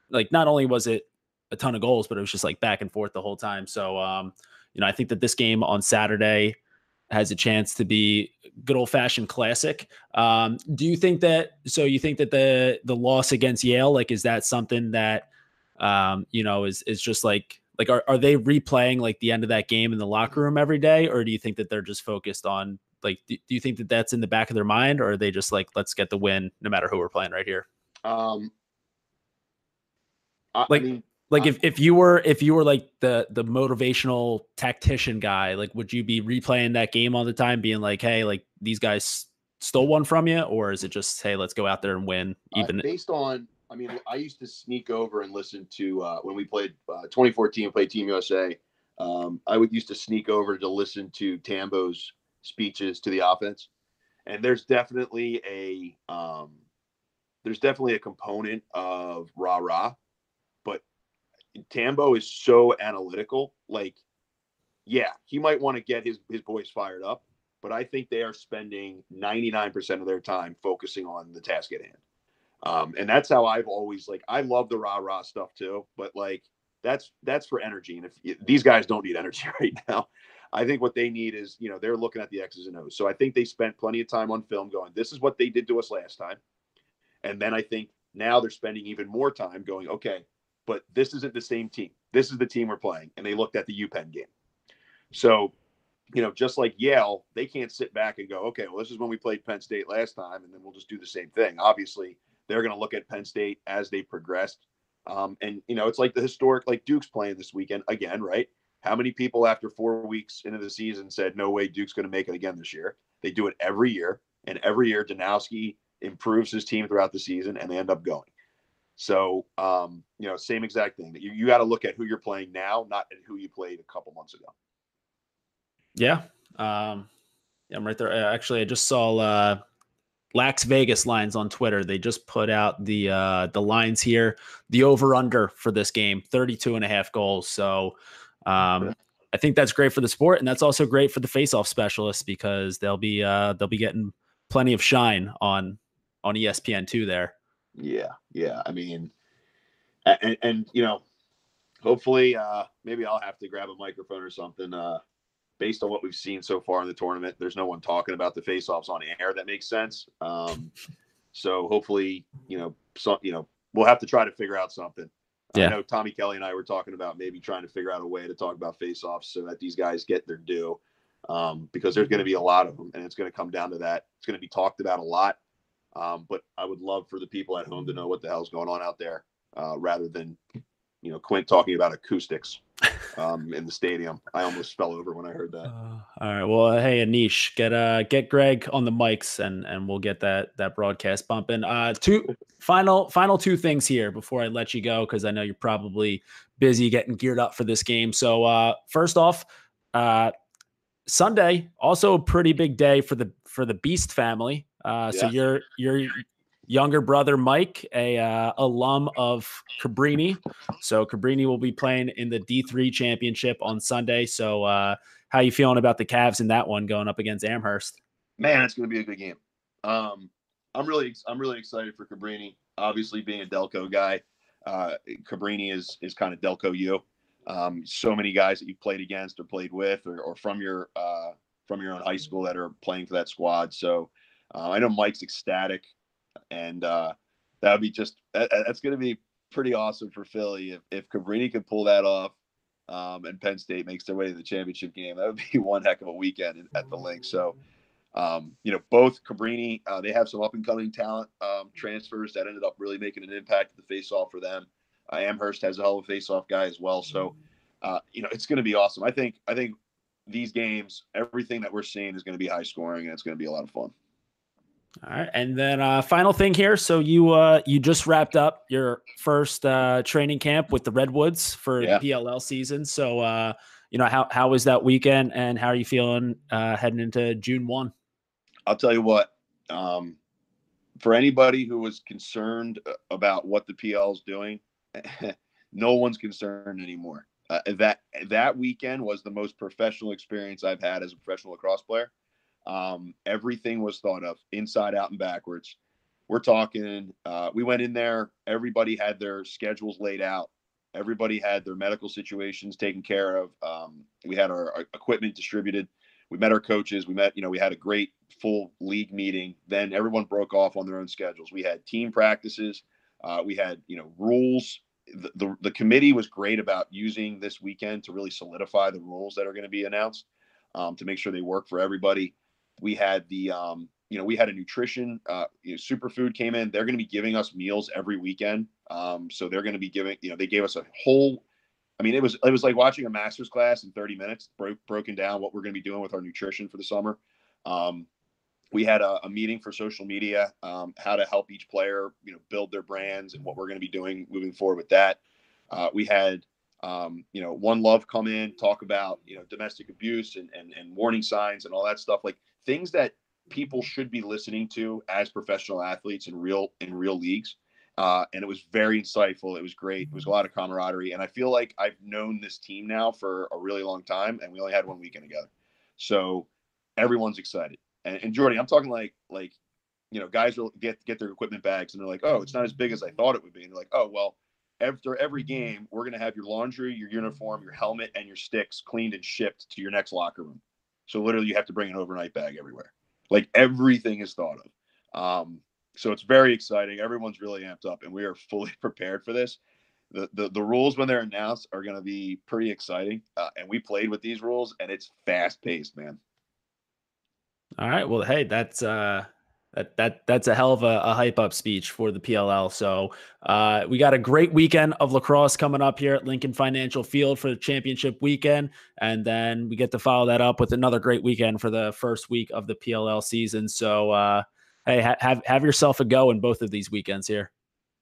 like not only was it a ton of goals, but it was just like back and forth the whole time. So um, you know, I think that this game on Saturday has a chance to be good old fashioned classic. Um, do you think that? So you think that the the loss against Yale, like, is that something that um, you know is is just like like are are they replaying like the end of that game in the locker room every day, or do you think that they're just focused on like? Do, do you think that that's in the back of their mind, or are they just like let's get the win no matter who we're playing right here? Um, I, Like- I mean, Like Uh, if, if you were if you were like the the motivational tactician guy, like would you be replaying that game all the time, being like, hey, like these guys stole one from you, or is it just hey, let's go out there and win, Uh, even based on, I mean, I used to sneak over and listen to uh, when we played uh, 2014, played Team USA. Um, I would used to sneak over to listen to Tambo's speeches to the offense, and there's definitely a um, there's definitely a component of rah rah, but Tambo is so analytical. Like, yeah, he might want to get his his boys fired up, but I think they are spending 99% of their time focusing on the task at hand. Um, and that's how I've always like I love the rah rah stuff too, but like that's that's for energy. And if these guys don't need energy right now, I think what they need is you know they're looking at the X's and O's. So I think they spent plenty of time on film going, this is what they did to us last time, and then I think now they're spending even more time going, okay, but this isn't the same team. This is the team we're playing, and they looked at the UPenn game. So you know, just like Yale, they can't sit back and go, okay, well, this is when we played Penn State last time, and then we'll just do the same thing. Obviously, they're going to look at Penn State as they progressed. Um, and, you know, it's like the historic, like Duke's playing this weekend again, right? How many people after four weeks into the season said, no way Duke's going to make it again this year? They do it every year. And every year, Danowski improves his team throughout the season and they end up going. So, um, you know, same exact thing you, you got to look at who you're playing now, not at who you played a couple months ago. Yeah. Um, yeah, I'm right there. Actually, I just saw uh, Lax Vegas lines on Twitter. They just put out the uh, the lines here. The over under for this game 32 and a half goals. So um, I think that's great for the sport. And that's also great for the face off specialists because they'll be uh, they'll be getting plenty of shine on on ESPN two there. Yeah, yeah. I mean, and, and you know, hopefully, uh, maybe I'll have to grab a microphone or something. Uh, based on what we've seen so far in the tournament, there's no one talking about the face-offs on air that makes sense. Um, so hopefully, you know, some, you know, we'll have to try to figure out something. Yeah. I know Tommy Kelly and I were talking about maybe trying to figure out a way to talk about face-offs so that these guys get their due, um, because there's going to be a lot of them, and it's going to come down to that. It's going to be talked about a lot. Um, but I would love for the people at home to know what the hell's going on out there, uh, rather than, you know, Quint talking about acoustics um, in the stadium. I almost fell over when I heard that. Uh, all right. Well, hey, Anish, get uh get Greg on the mics and and we'll get that that broadcast bumping. Uh, two final final two things here before I let you go because I know you're probably busy getting geared up for this game. So uh, first off, uh, Sunday also a pretty big day for the for the Beast family. Uh, So you're your your younger brother Mike, a uh, alum of Cabrini. So Cabrini will be playing in the D3 championship on Sunday. So uh, how you feeling about the Cavs in that one going up against Amherst? man, it's going to be a good game. Um, I'm really, I'm really excited for Cabrini. Obviously, being a Delco guy, uh, Cabrini is is kind of Delco you. Um, so many guys that you've played against or played with, or, or from your uh, from your own high school that are playing for that squad. So uh, I know Mike's ecstatic, and uh, that would be just that, that's going to be pretty awesome for Philly if if Cabrini could pull that off. Um, and Penn State makes their way to the championship game. That would be one heck of a weekend at the Linc. So, um, you know, both Cabrini, uh, they have some up and coming talent um, transfers that ended up really making an impact at the face off for them. Uh, Amherst has a hell of a face off guy as well. So, uh, you know, it's going to be awesome. I think, I think these games, everything that we're seeing is going to be high scoring and it's going to be a lot of fun. All right, and then uh, final thing here. So you uh, you just wrapped up your first uh, training camp with the Redwoods for Yeah. the PLL season. So uh, you know how how was that weekend, and how are you feeling uh, heading into June one? I'll tell you what, um, for anybody who was concerned uh, about what the PL is doing, no one's concerned anymore. Uh, that that weekend was the most professional experience I've had as a professional lacrosse player. Um, everything was thought of inside out and backwards. We're talking. Uh, we went in there. Everybody had their schedules laid out. Everybody had their medical situations taken care of. Um, we had our, our equipment distributed we met our coaches we met you know we had a great full league meeting then everyone broke off on their own schedules we had team practices uh, we had you know rules the, the, the committee was great about using this weekend to really solidify the rules that are going to be announced um, to make sure they work for everybody we had the um, you know we had a nutrition uh, you know, superfood came in they're going to be giving us meals every weekend um, so they're going to be giving you know they gave us a whole I mean, it was it was like watching a master's class in 30 minutes, broke broken down what we're going to be doing with our nutrition for the summer. Um, we had a, a meeting for social media, um, how to help each player, you know, build their brands and what we're going to be doing moving forward with that. Uh, we had, um, you know, One Love come in, talk about, you know, domestic abuse and, and and warning signs and all that stuff, like things that people should be listening to as professional athletes in real in real leagues uh, and it was very insightful. It was great. It was a lot of camaraderie, and I feel like I've known this team now for a really long time, and we only had one weekend together, so everyone's excited. And, and Jordy, I'm talking like like you know, guys will get get their equipment bags, and they're like, "Oh, it's not as big as I thought it would be," and they're like, "Oh, well." After every game, we're going to have your laundry, your uniform, your helmet, and your sticks cleaned and shipped to your next locker room. So literally, you have to bring an overnight bag everywhere. Like everything is thought of. Um, so it's very exciting. Everyone's really amped up, and we are fully prepared for this. The the, the rules when they're announced are going to be pretty exciting, uh, and we played with these rules, and it's fast paced, man. All right. Well, hey, that's uh that that that's a hell of a, a hype up speech for the PLL. So uh, we got a great weekend of lacrosse coming up here at Lincoln Financial Field for the championship weekend, and then we get to follow that up with another great weekend for the first week of the PLL season. So uh, hey, ha- have have yourself a go in both of these weekends here.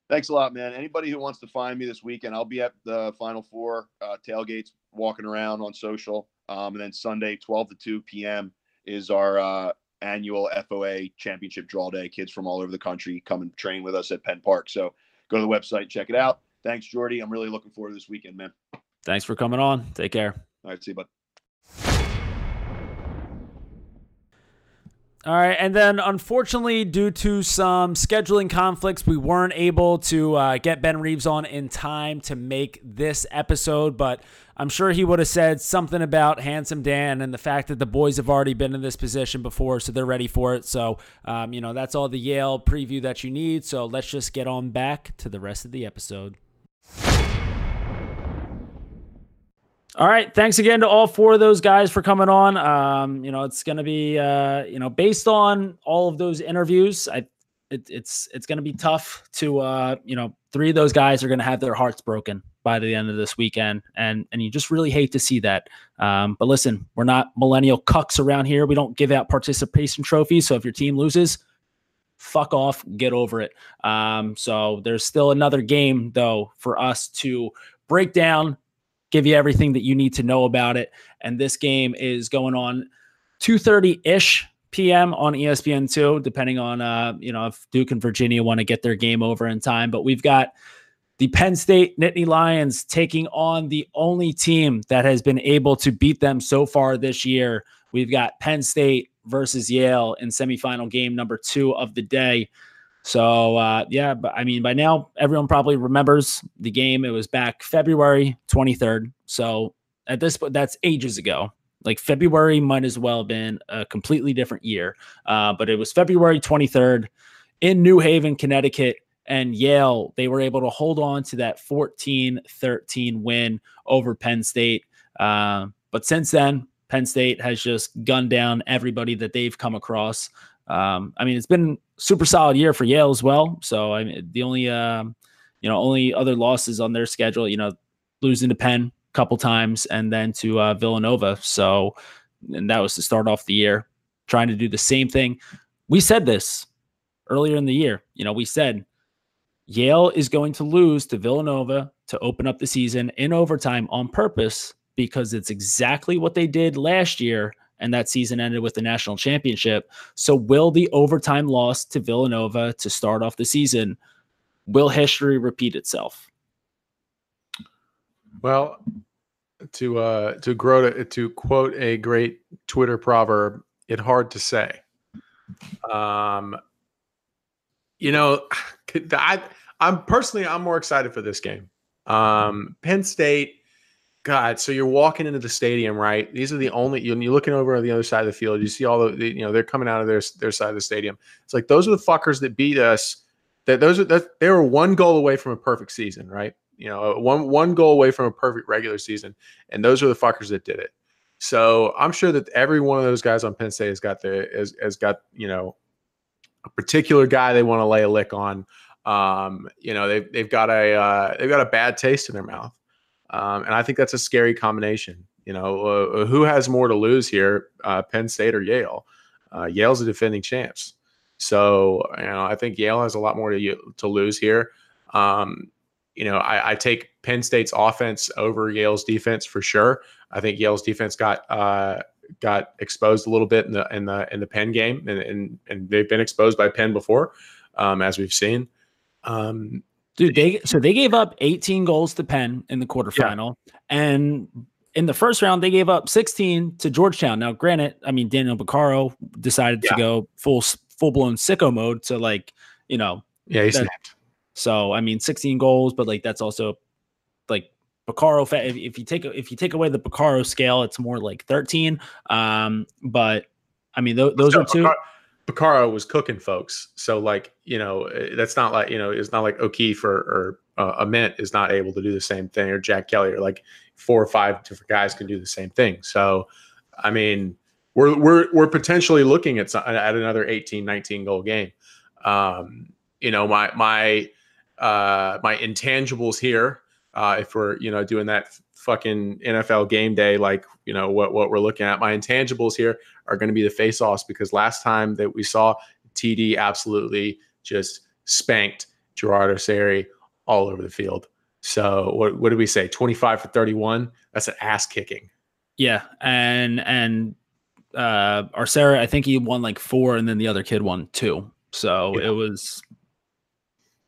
Thanks a lot, man. Anybody who wants to find me this weekend, I'll be at the Final Four uh, tailgates, walking around on social, um, and then Sunday, 12 to 2 p.m. is our uh, annual FOA championship draw day. Kids from all over the country come and train with us at Penn Park. So go to the website, check it out. Thanks, Jordy. I'm really looking forward to this weekend, man. Thanks for coming on. Take care. All right, see you, bud. All right, and then unfortunately, due to some scheduling conflicts, we weren't able to uh, get Ben Reeves on in time to make this episode. But I'm sure he would have said something about Handsome Dan and the fact that the boys have already been in this position before, so they're ready for it. So, um, you know, that's all the Yale preview that you need. So let's just get on back to the rest of the episode. All right. Thanks again to all four of those guys for coming on. Um, you know, it's going to be, uh, you know, based on all of those interviews, I, it, it's, it's going to be tough to, uh, you know, three of those guys are going to have their hearts broken by the end of this weekend. And, and you just really hate to see that. Um, but listen, we're not millennial cucks around here. We don't give out participation trophies. So if your team loses, fuck off, get over it. Um, so there's still another game though for us to break down give you everything that you need to know about it. And this game is going on 2:30 ish p.m. on ESPN2, depending on uh, you know if Duke and Virginia want to get their game over in time. But we've got the Penn State Nittany Lions taking on the only team that has been able to beat them so far this year. We've got Penn State versus Yale in semifinal game number two of the day. So uh, yeah, but I mean, by now everyone probably remembers the game. It was back February 23rd. So at this point, that's ages ago. Like February might as well have been a completely different year. Uh, but it was February 23rd in New Haven, Connecticut. And Yale, they were able to hold on to that 14 13 win over Penn State. Uh, but since then, Penn State has just gunned down everybody that they've come across. Um, I mean, it's been super solid year for Yale as well. So I mean, the only um, you know only other losses on their schedule, you know, losing to Penn a couple times and then to uh, Villanova. So and that was to start off the year, trying to do the same thing. We said this earlier in the year. You know, we said Yale is going to lose to Villanova to open up the season in overtime on purpose because it's exactly what they did last year and that season ended with the national championship. So, will the overtime loss to Villanova to start off the season, will history repeat itself? Well, to uh, to grow to, to quote a great Twitter proverb, it hard to say. Um, you know, I I'm personally I'm more excited for this game. Um, Penn State God, so you're walking into the stadium, right? These are the only you're looking over on the other side of the field. You see all the, you know they're coming out of their their side of the stadium. It's like those are the fuckers that beat us. That those are that they were one goal away from a perfect season, right? You know, one one goal away from a perfect regular season, and those are the fuckers that did it. So I'm sure that every one of those guys on Penn State has got the has, has got you know a particular guy they want to lay a lick on. Um, you know, they've they've got a uh, they've got a bad taste in their mouth. Um, and I think that's a scary combination. You know, uh, who has more to lose here, uh, Penn State or Yale? Uh, Yale's the defending champs. So, you know, I think Yale has a lot more to, to lose here. Um, you know, I, I, take Penn State's offense over Yale's defense for sure. I think Yale's defense got uh, got exposed a little bit in the in the in the Penn game, and and, and they've been exposed by Penn before, um, as we've seen. Um, Dude, they so they gave up 18 goals to Penn in the quarterfinal, yeah. and in the first round they gave up 16 to Georgetown. Now, granted, I mean Daniel Bucaro decided yeah. to go full full blown sicko mode to like you know yeah he snapped. So I mean 16 goals, but like that's also like Bucaro. If, if you take if you take away the Bucaro scale, it's more like 13. Um, but I mean th- those are two. Bucaro was cooking folks. So like, you know, eh, that's not like, you know, it's not like O'Keefe or, or uh, Ament is not able to do the same thing or Jack Kelly or like four or five different guys can do the same thing. So, I mean, we're, we're, we're potentially looking at, at another 18, 19 goal game. Um, you know, my, my, uh, my intangibles here, uh, if we're, you know, doing that fucking NFL game day, like, you know, what, what we're looking at, my intangibles here are going to be the face offs because last time that we saw TD absolutely just spanked Gerard Arceri all over the field. So what what did we say? 25 for 31. That's an ass kicking. Yeah. And and uh Arceri, I think he won like four and then the other kid won two. So yeah. it was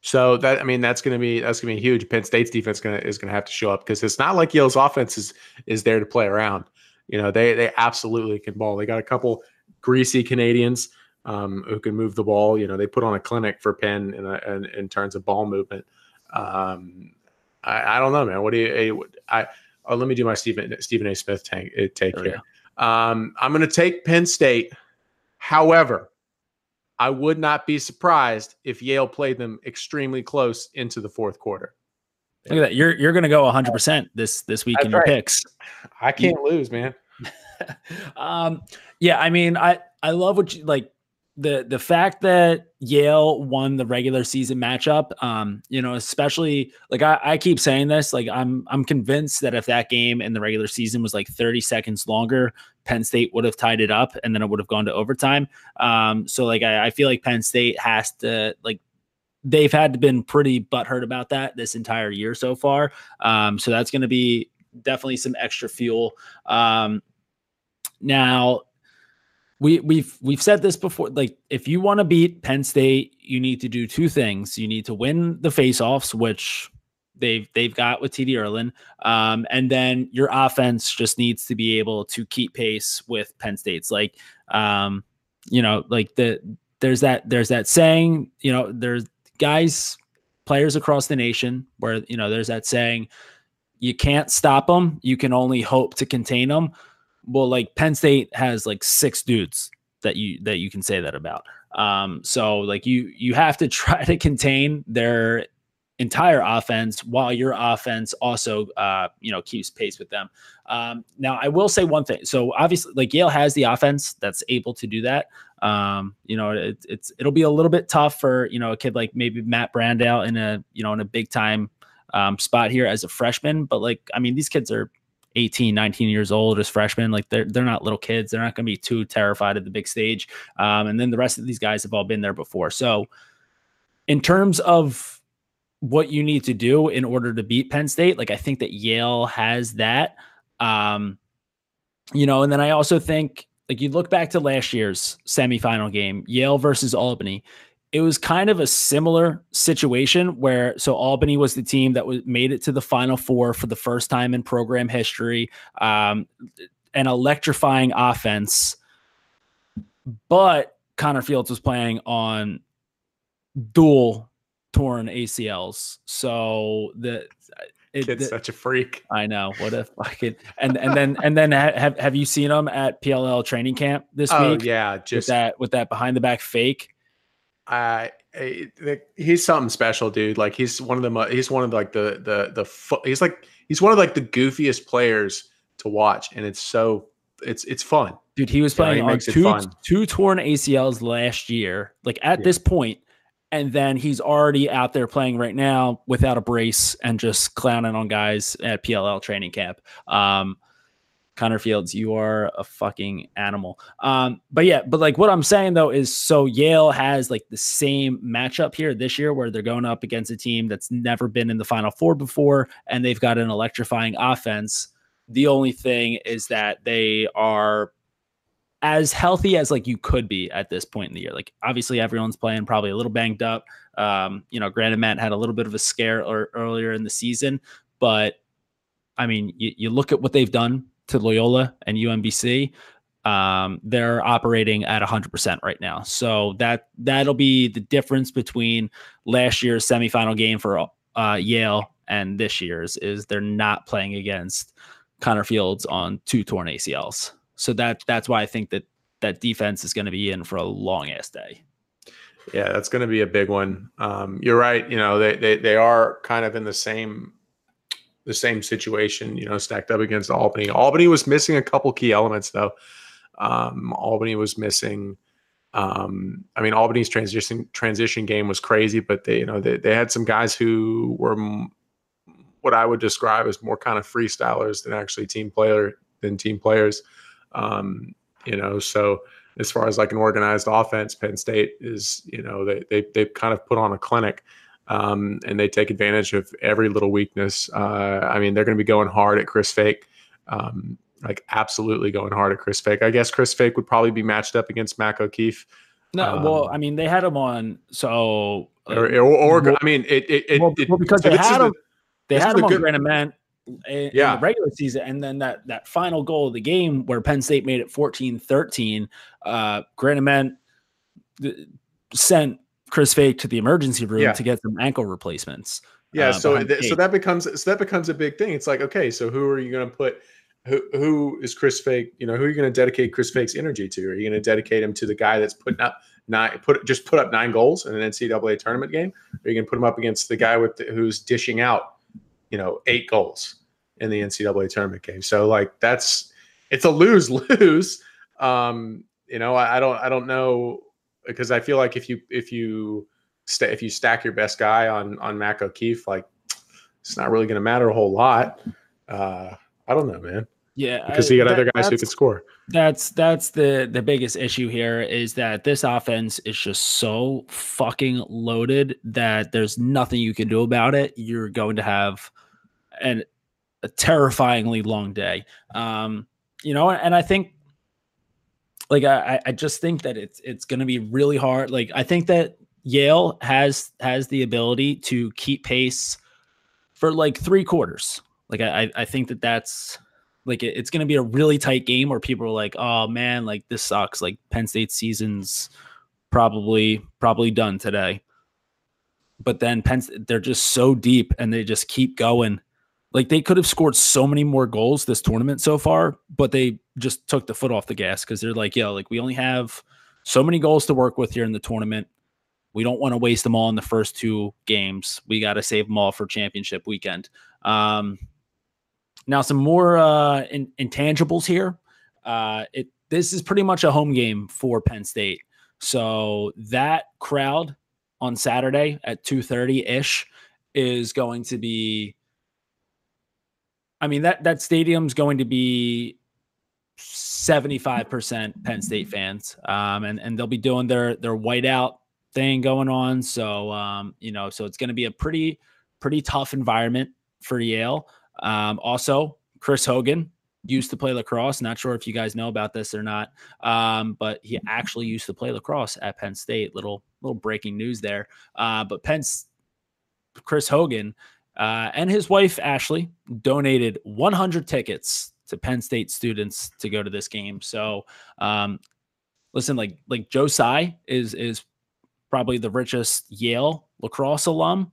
so that I mean that's going to be that's going to be huge. Penn State's defense gonna, is going to have to show up because it's not like Yale's offense is is there to play around. You know they they absolutely can ball. They got a couple greasy Canadians um, who can move the ball. You know, they put on a clinic for Penn in, a, in, in terms of ball movement. Um, I, I, don't know, man. What do you? I oh, let me do my Stephen Stephen A. Smith tank, uh, take here. Um, I'm going to take Penn State. However, I would not be surprised if Yale played them extremely close into the fourth quarter. Look at that. You're you're going to go 100 percent this this week That's in your right. picks. I can't you, lose, man. um, yeah, I mean, I I love what you like the the fact that Yale won the regular season matchup, um, you know, especially like I, I keep saying this, like I'm I'm convinced that if that game in the regular season was like 30 seconds longer, Penn State would have tied it up and then it would have gone to overtime. Um, so like I, I feel like Penn State has to like they've had to been pretty butthurt about that this entire year so far. Um, so that's going to be definitely some extra fuel. Um, now we we've we've said this before like if you want to beat Penn State you need to do two things. You need to win the faceoffs which they've they've got with TD Ierlan um, and then your offense just needs to be able to keep pace with Penn State's like um, you know like the there's that there's that saying you know there's guys players across the nation where you know there's that saying you can't stop them you can only hope to contain them well, like Penn State has like six dudes that you that you can say that about. Um, so like you you have to try to contain their entire offense while your offense also uh you know keeps pace with them. Um, now I will say one thing. So obviously like Yale has the offense that's able to do that. Um, you know, it, it's it'll be a little bit tough for you know a kid like maybe Matt Brandau in a you know in a big time um, spot here as a freshman. But like I mean, these kids are 18, 19 years old as freshmen. Like they're they're not little kids. They're not going to be too terrified of the big stage. Um, and then the rest of these guys have all been there before. So in terms of what you need to do in order to beat Penn State, like I think that Yale has that. Um, you know, and then I also think like you look back to last year's semifinal game, Yale versus Albany it was kind of a similar situation where so Albany was the team that was made it to the Final Four for the first time in program history, um, an electrifying offense, but Connor Fields was playing on dual torn ACLs, so the. It, Kid's the, such a freak. I know. What if I could? And and then and then have have you seen him at PLL training camp this oh, week? Yeah, just with that with that behind the back fake uh, he's something special, dude. Like he's one of the he's one of the, like the the the he's like he's one of like the goofiest players to watch, and it's so it's it's fun, dude. He was playing you know, on two two torn ACLs last year, like at yeah. this point, and then he's already out there playing right now without a brace and just clowning on guys at PLL training camp. Um, Connor Fields, you are a fucking animal. Um, but yeah, but like what I'm saying though is so Yale has like the same matchup here this year where they're going up against a team that's never been in the final four before and they've got an electrifying offense. The only thing is that they are as healthy as like you could be at this point in the year. Like obviously everyone's playing probably a little banged up. Um, you know, granted Matt had a little bit of a scare or, earlier in the season, but I mean, you, you look at what they've done to Loyola and UMBC, um, they're operating at 100% right now. So that that'll be the difference between last year's semifinal game for uh, Yale and this year's is they're not playing against Connor Fields on two torn ACLs. So that that's why I think that that defense is going to be in for a long ass day. Yeah, that's going to be a big one. Um, you're right. You know, they, they they are kind of in the same the same situation, you know, stacked up against Albany. Albany was missing a couple key elements though. Um, Albany was missing. Um, I mean, Albany's transition transition game was crazy, but they, you know, they, they had some guys who were m- what I would describe as more kind of freestylers than actually team player than team players. Um, you know, so as far as like an organized offense, Penn State is, you know, they they they've kind of put on a clinic um, and they take advantage of every little weakness. Uh, I mean, they're going to be going hard at Chris Fake, um, like absolutely going hard at Chris Fake. I guess Chris Fake would probably be matched up against Mac O'Keefe. No, um, well, I mean, they had him on, so uh, or, or, or I mean, it, it, well, it, well because they had him, they had him on good, Granite in, yeah. in the regular season. And then that that final goal of the game where Penn State made it 14 13, uh, Granite sent Chris Fake to the emergency room Yeah. to get some ankle replacements. Yeah, uh, so th- so that becomes so that becomes a big thing. It's like, okay, so who are you going to put? Who who is Chris Fake? You know, who are you going to dedicate Chris Fake's energy to? Are you going to dedicate him to the guy that's putting up nine put just put up nine goals in an NCAA tournament game? Or are you going to put him up against the guy with the, who's dishing out, you know, eight goals in the NCAA tournament game? So like that's it's a lose lose. Um, you know, I, I don't I don't know because I feel like if you if you sta if you stack your best guy on on Mac O'Keefe, like it's not really going to matter a whole lot. Uh, I don't know, man, Yeah, because you got that- other guys who can score. That's that's the the biggest issue here is that this offense is just so fucking loaded that there's nothing you can do about it. You're going to have an a terrifyingly long day. Um, you know, and I think like I, I just think that it's it's gonna be really hard. Like I think that Yale has has the ability to keep pace for like three quarters. Like I I- I think that that's like it- it's going to be a really tight game where people are like, "Oh man, like this sucks." Like Penn State season's probably probably done today. But then Penn they're just so deep and they just keep going. Like they could have scored so many more goals this tournament so far, but they just took the foot off the gas because they're like, "Yo, like we only have so many goals to work with here in the tournament. We don't want to waste them all in the first two games. We got to save them all for championship weekend." Um, now, some more uh, in, intangibles here. Uh, it this is pretty much a home game for Penn State. So that crowd on Saturday at two thirty ish is going to be. I mean that that stadium's going to be seventy five percent Penn State fans, um, and and they'll be doing their their whiteout thing going on. So um, you know, so it's going to be a pretty pretty tough environment for Yale. Um, also, Chris Hogan used to play lacrosse. Not sure if you guys know about this or not, um, but he actually used to play lacrosse at Penn State. Little little breaking news there. Uh, but Penn's Chris Hogan uh, and his wife Ashley donated 100 tickets to Penn State students to go to this game. So, um, listen, like like Joe Tsai is is probably the richest Yale lacrosse alum.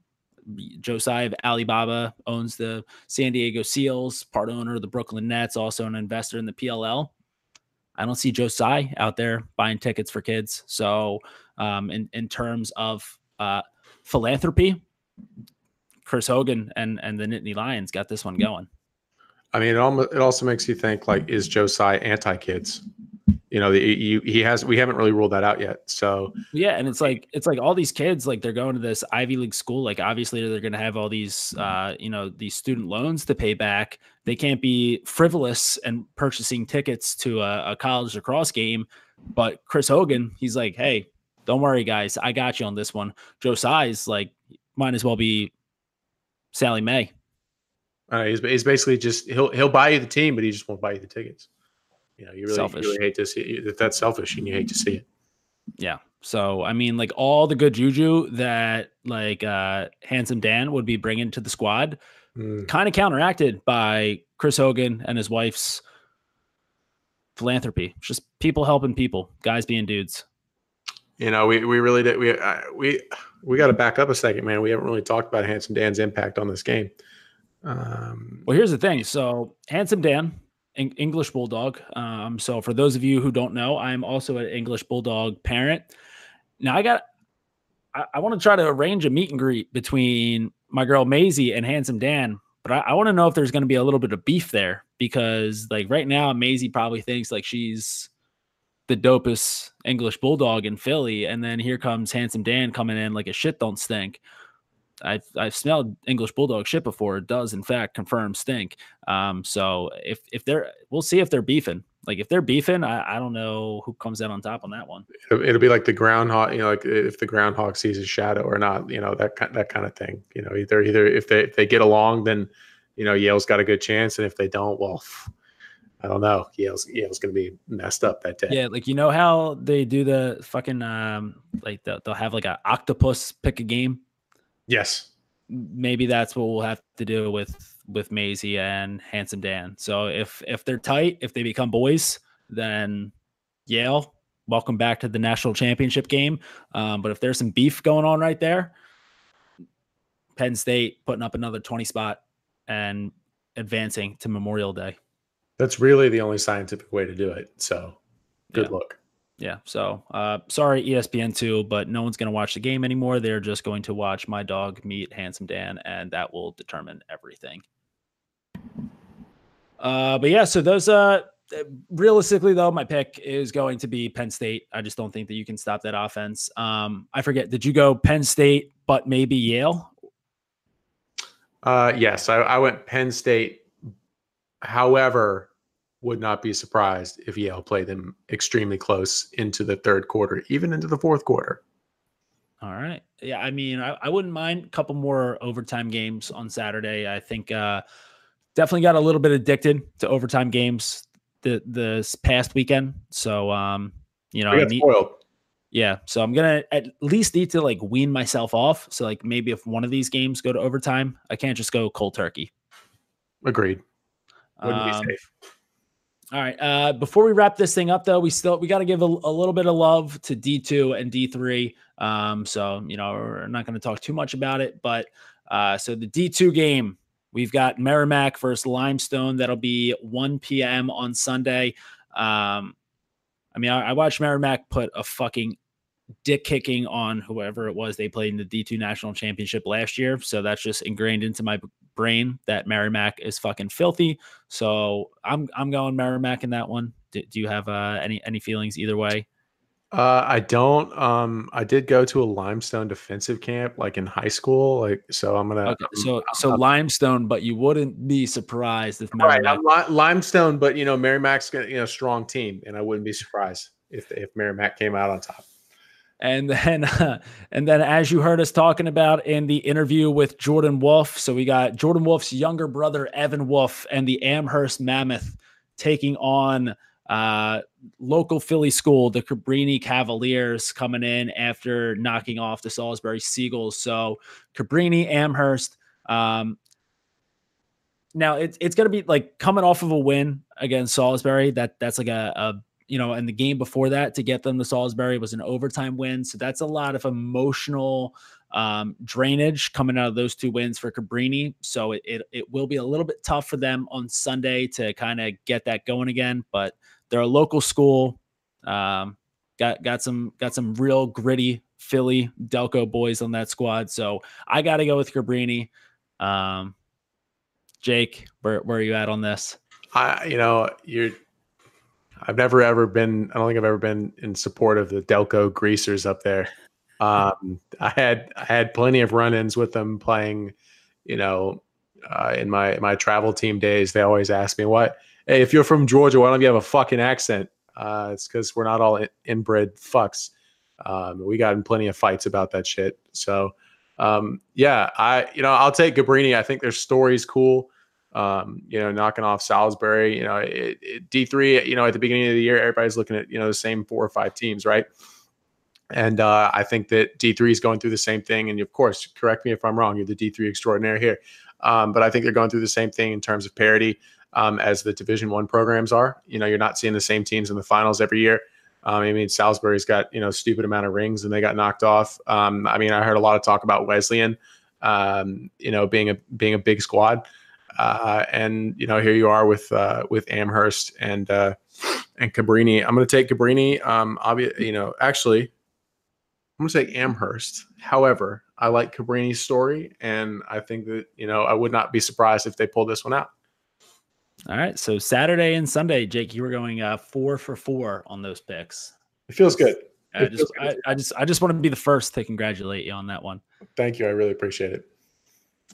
Joe Tsai of Alibaba owns the San Diego Seals, part owner of the Brooklyn Nets, also an investor in the PLL. I don't see Joe Tsai out there buying tickets for kids. So, um, in in terms of uh, philanthropy, Chris Hogan and and the Nittany Lions got this one going. I mean, it almost it also makes you think like, is Joe Tsai anti kids? You know, the, you, he has. We haven't really ruled that out yet. So Yeah, and it's like it's like all these kids like they're going to this Ivy League school. Like obviously they're going to have all these uh you know these student loans to pay back. They can't be frivolous and purchasing tickets to a, a college lacrosse game. But Chris Hogan, he's like, hey, don't worry, guys, I got you on this one. Joe Tsai like might as well be Sally Uh, he's, he's basically just he'll he'll buy you the team, but he just won't buy you the tickets. You know, you really, you really hate to see it. That's selfish, and you hate to see it. Yeah. So I mean, like all the good juju that like uh handsome Dan would be bringing to the squad, Mm. kind of counteracted by Chris Hogan and his wife's philanthropy. Just people helping people, guys being dudes. You know, we we really did. We uh, we we got to back up a second, man. We haven't really talked about Handsome Dan's impact on this game. Um, Well, here's the thing. So, handsome Dan, Eng- English Bulldog. Um, so, for those of you who don't know, I'm also an English Bulldog parent. Now, I got, I, I want to try to arrange a meet and greet between my girl Maisie and Handsome Dan, but I, I want to know if there's going to be a little bit of beef there because, like, right now, Maisie probably thinks like she's the dopest English Bulldog in Philly, and then here comes Handsome Dan coming in like a shit don't stink. I've I've smelled English Bulldog shit before. It does in fact confirm stink. Um, so if if they're we'll see if they're beefing. Like if they're beefing, I, I don't know who comes out on top on that one. it'll, it'll be like the groundhog, you know, like if the groundhog sees his shadow or not, you know, that kind that kind of thing. You know, either either if they if they get along, then you know Yale's got a good chance, and if they don't, well, I don't know. Yale's Yale's going to be messed up that day. Yeah, like you know how they do the fucking um like they'll, they'll have like an octopus pick a game. Yes. Maybe that's what we'll have to do with with Maisie and Handsome Dan. So if if they're tight, if they become boys, then Yale welcome back to the national championship game. Um, but if there's some beef going on right there, Penn State putting up another 20 spot and advancing to Memorial Day. That's really the only scientific way to do it. So good Yeah. luck. Yeah. So uh, sorry, ESPN two, but no one's going to watch the game anymore. They're just going to watch my dog meet Handsome Dan, and that will determine everything. Uh, but yeah, so those uh, realistically though, my pick is going to be Penn State. I just don't think that you can stop that offense. Um, I forget. Did you go Penn State, but maybe Yale? Uh, yes, I, I went Penn State. However, would not be surprised if Yale played them extremely close into the third quarter, even into the fourth quarter. All right. Yeah, I mean, I, I wouldn't mind a couple more overtime games on Saturday. I think uh definitely got a little bit addicted to overtime games the this past weekend. So um, you know, I need, spoiled. yeah. So I'm gonna at least need to like wean myself off. So like maybe if one of these games go to overtime, I can't just go cold turkey. Agreed. Wouldn't Um, be safe. All right. Uh, before we wrap this thing up, though, we still we got to give a, a little bit of love to D two and D three. Um, so you know we're not going to talk too much about it, but uh, so the D two game we've got Merrimack versus Limestone. That'll be one p.m. on Sunday. Um, I mean, I, I watched Merrimack put a fucking dick kicking on whoever it was they played in the D2 national championship last year. So that's just ingrained into my brain that Merrimack is fucking filthy. So I'm I'm going Merrimack in that one. Do, do you have uh, any any feelings either way? Uh, I don't. Um, I did go to a limestone defensive camp, like in high school. Like, so I'm gonna. Okay, so so limestone, but you wouldn't be surprised if right, Merrimack. I'm li- limestone, but you know, Merrimack's got you know strong team, and I wouldn't be surprised if if Merrimack came out on top. And then, and then, as you heard us talking about in the interview with Jordan Wolf, so we got Jordan Wolf's younger brother Evan Wolf and the Amherst Mammoth taking on uh, local Philly school, the Cabrini Cavaliers, coming in after knocking off the Salisbury Seagulls. So Cabrini, Amherst. Um, now it's it's gonna be like coming off of a win against Salisbury. That that's like a, a you know, and the game before that to get them to Salisbury was an overtime win. So that's a lot of emotional um, drainage coming out of those two wins for Cabrini. So it, it, it will be a little bit tough for them on Sunday to kind of get that going again. But they're a local school. Um, got got some got some real gritty Philly Delco boys on that squad. So I got to go with Cabrini. Um, Jake, where where are you at on this? I, you know, you're. I've never ever been. I don't think I've ever been in support of the Delco greasers up there. Um, I had I had plenty of run-ins with them playing. You know, uh, in my my travel team days, they always ask me, "What? Hey, if you're from Georgia, why don't you have a fucking accent?" Uh, it's because we're not all in- inbred fucks. Um, we got in plenty of fights about that shit. So, um, yeah, I you know I'll take Cabrini. I think their story's cool um, you know, knocking off Salisbury. You know, it, it, D3, you know, at the beginning of the year, everybody's looking at, you know, the same four or five teams, right? And uh, I think that D3 is going through the same thing. And of course, correct me if I'm wrong, you're the D3 extraordinaire here. Um, but I think they're going through the same thing in terms of parity um, as the Division One programs are. You know, you're not seeing the same teams in the finals every year. Um, I mean, Salisbury's got you know stupid amount of rings, and they got knocked off. Um, I mean, I heard a lot of talk about Wesleyan, um, you know, being a being a big squad. Uh, and you know, here you are with uh, with Amherst and uh, and Cabrini. I'm going to take Cabrini. Um, obvi- you know, actually, I'm going to take Amherst. However, I like Cabrini's story, and I think that you know I would not be surprised if they pull this one out. All right. So Saturday and Sunday, Jake, you were going uh, four for four on those picks. It feels good. I just, I. I just, I just want to be the first to congratulate you on that one. Thank you. I really appreciate it.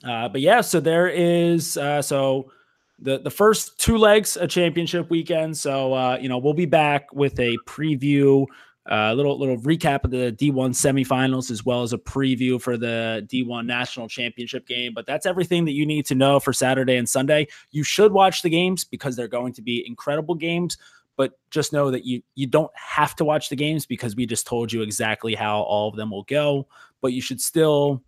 Uh, but yeah, so there is, uh, so the the first two legs a championship weekend. So uh, you know we'll be back with a preview, a uh, little little recap of the D1 semifinals as well as a preview for the D1 national championship game. But that's everything that you need to know for Saturday and Sunday. You should watch the games because they're going to be incredible games. But just know that you you don't have to watch the games because we just told you exactly how all of them will go. But you should still,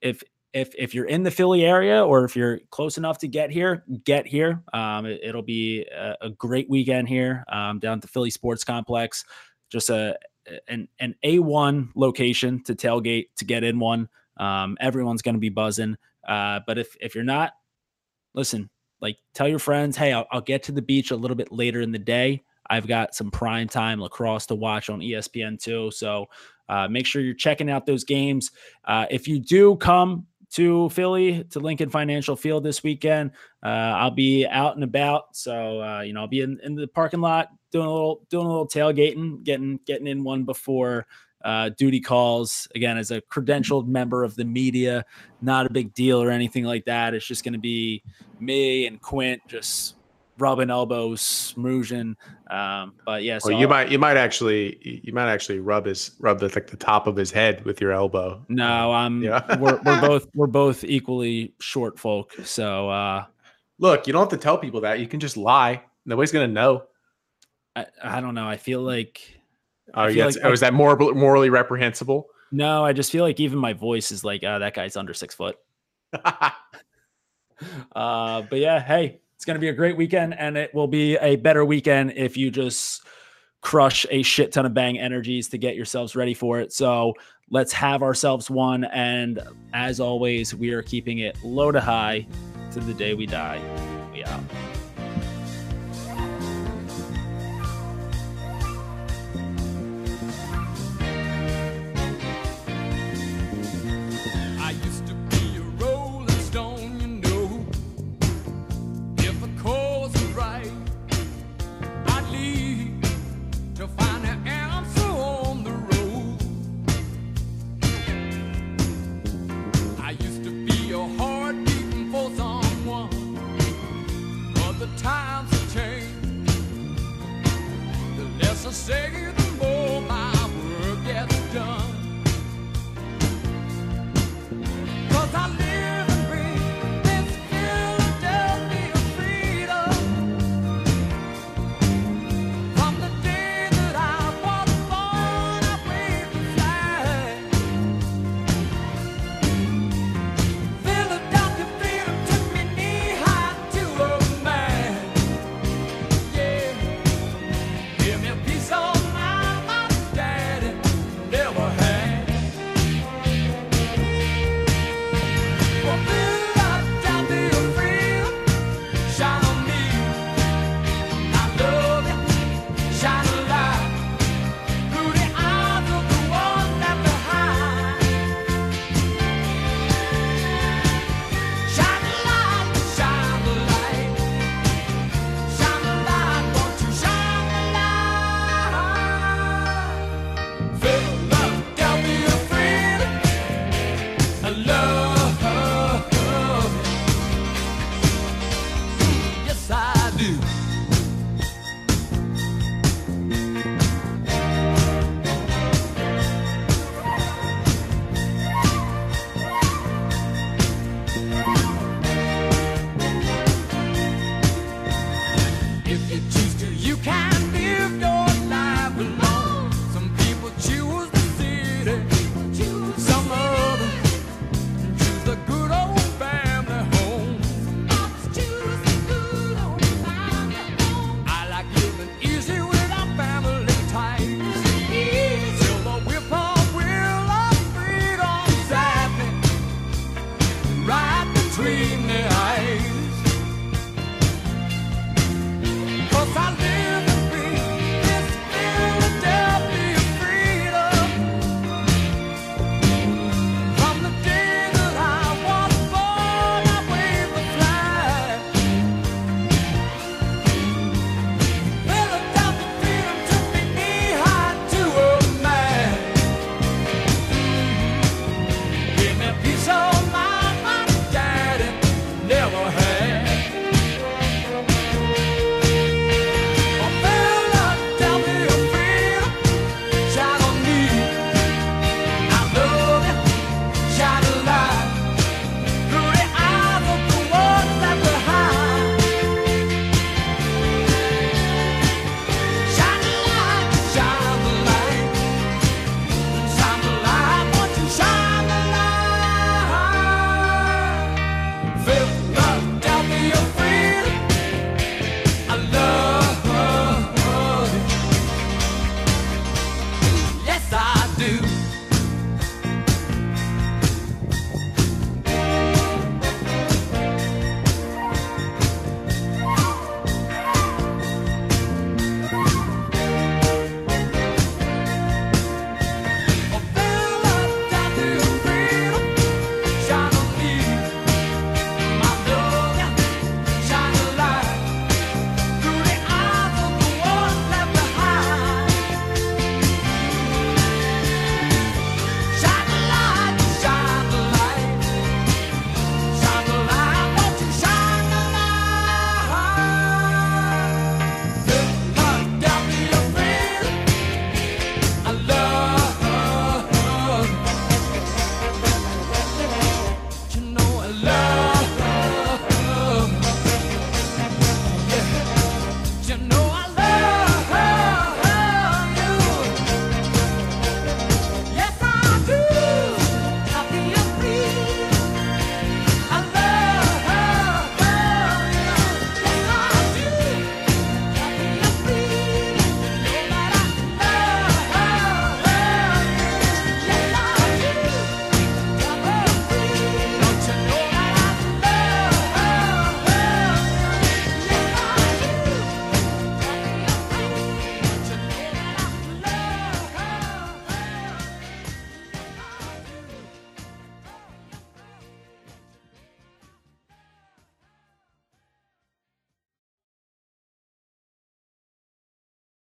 if if if you're in the Philly area or if you're close enough to get here, get here. Um, it, will be a, a, great weekend here um, down at the Philly Sports Complex. just a an an A1 location to tailgate to get in one. Um, everyone's going to be buzzing. Uh, but if if you're not, listen, like tell your friends, hey, I'll, I'll get to the beach a little bit later in the day. I've got some prime time lacrosse to watch on ESPN too. So uh, make sure you're checking out those games. Uh, if you do come to Philly to Lincoln Financial Field this weekend, uh, I'll be out and about. So uh, you know, I'll be in, in the parking lot doing a little doing a little tailgating, getting getting in one before uh, duty calls. Again, as a credentialed member of the media, not a big deal or anything like that. It's just going to be me and Quint just rubbing elbows, smoozing. Um, but yeah, so well, you might you might actually you might actually rub his rub the like the top of his head with your elbow. No, I'm yeah. we're we're both we're both equally short folk. So uh look, you don't have to tell people that. You can just lie. Nobody's gonna know. I, I don't know. I feel like Oh yeah, like, oh, is that more morally reprehensible? No, I just feel like even my voice is like, uh, that guy's under six foot. uh, but yeah, hey, it's going to be a great weekend, and it will be a better weekend if you just crush a shit ton of bang energies to get yourselves ready for it. So let's have ourselves one. And as always, we are keeping it low to high to the day we die. We out.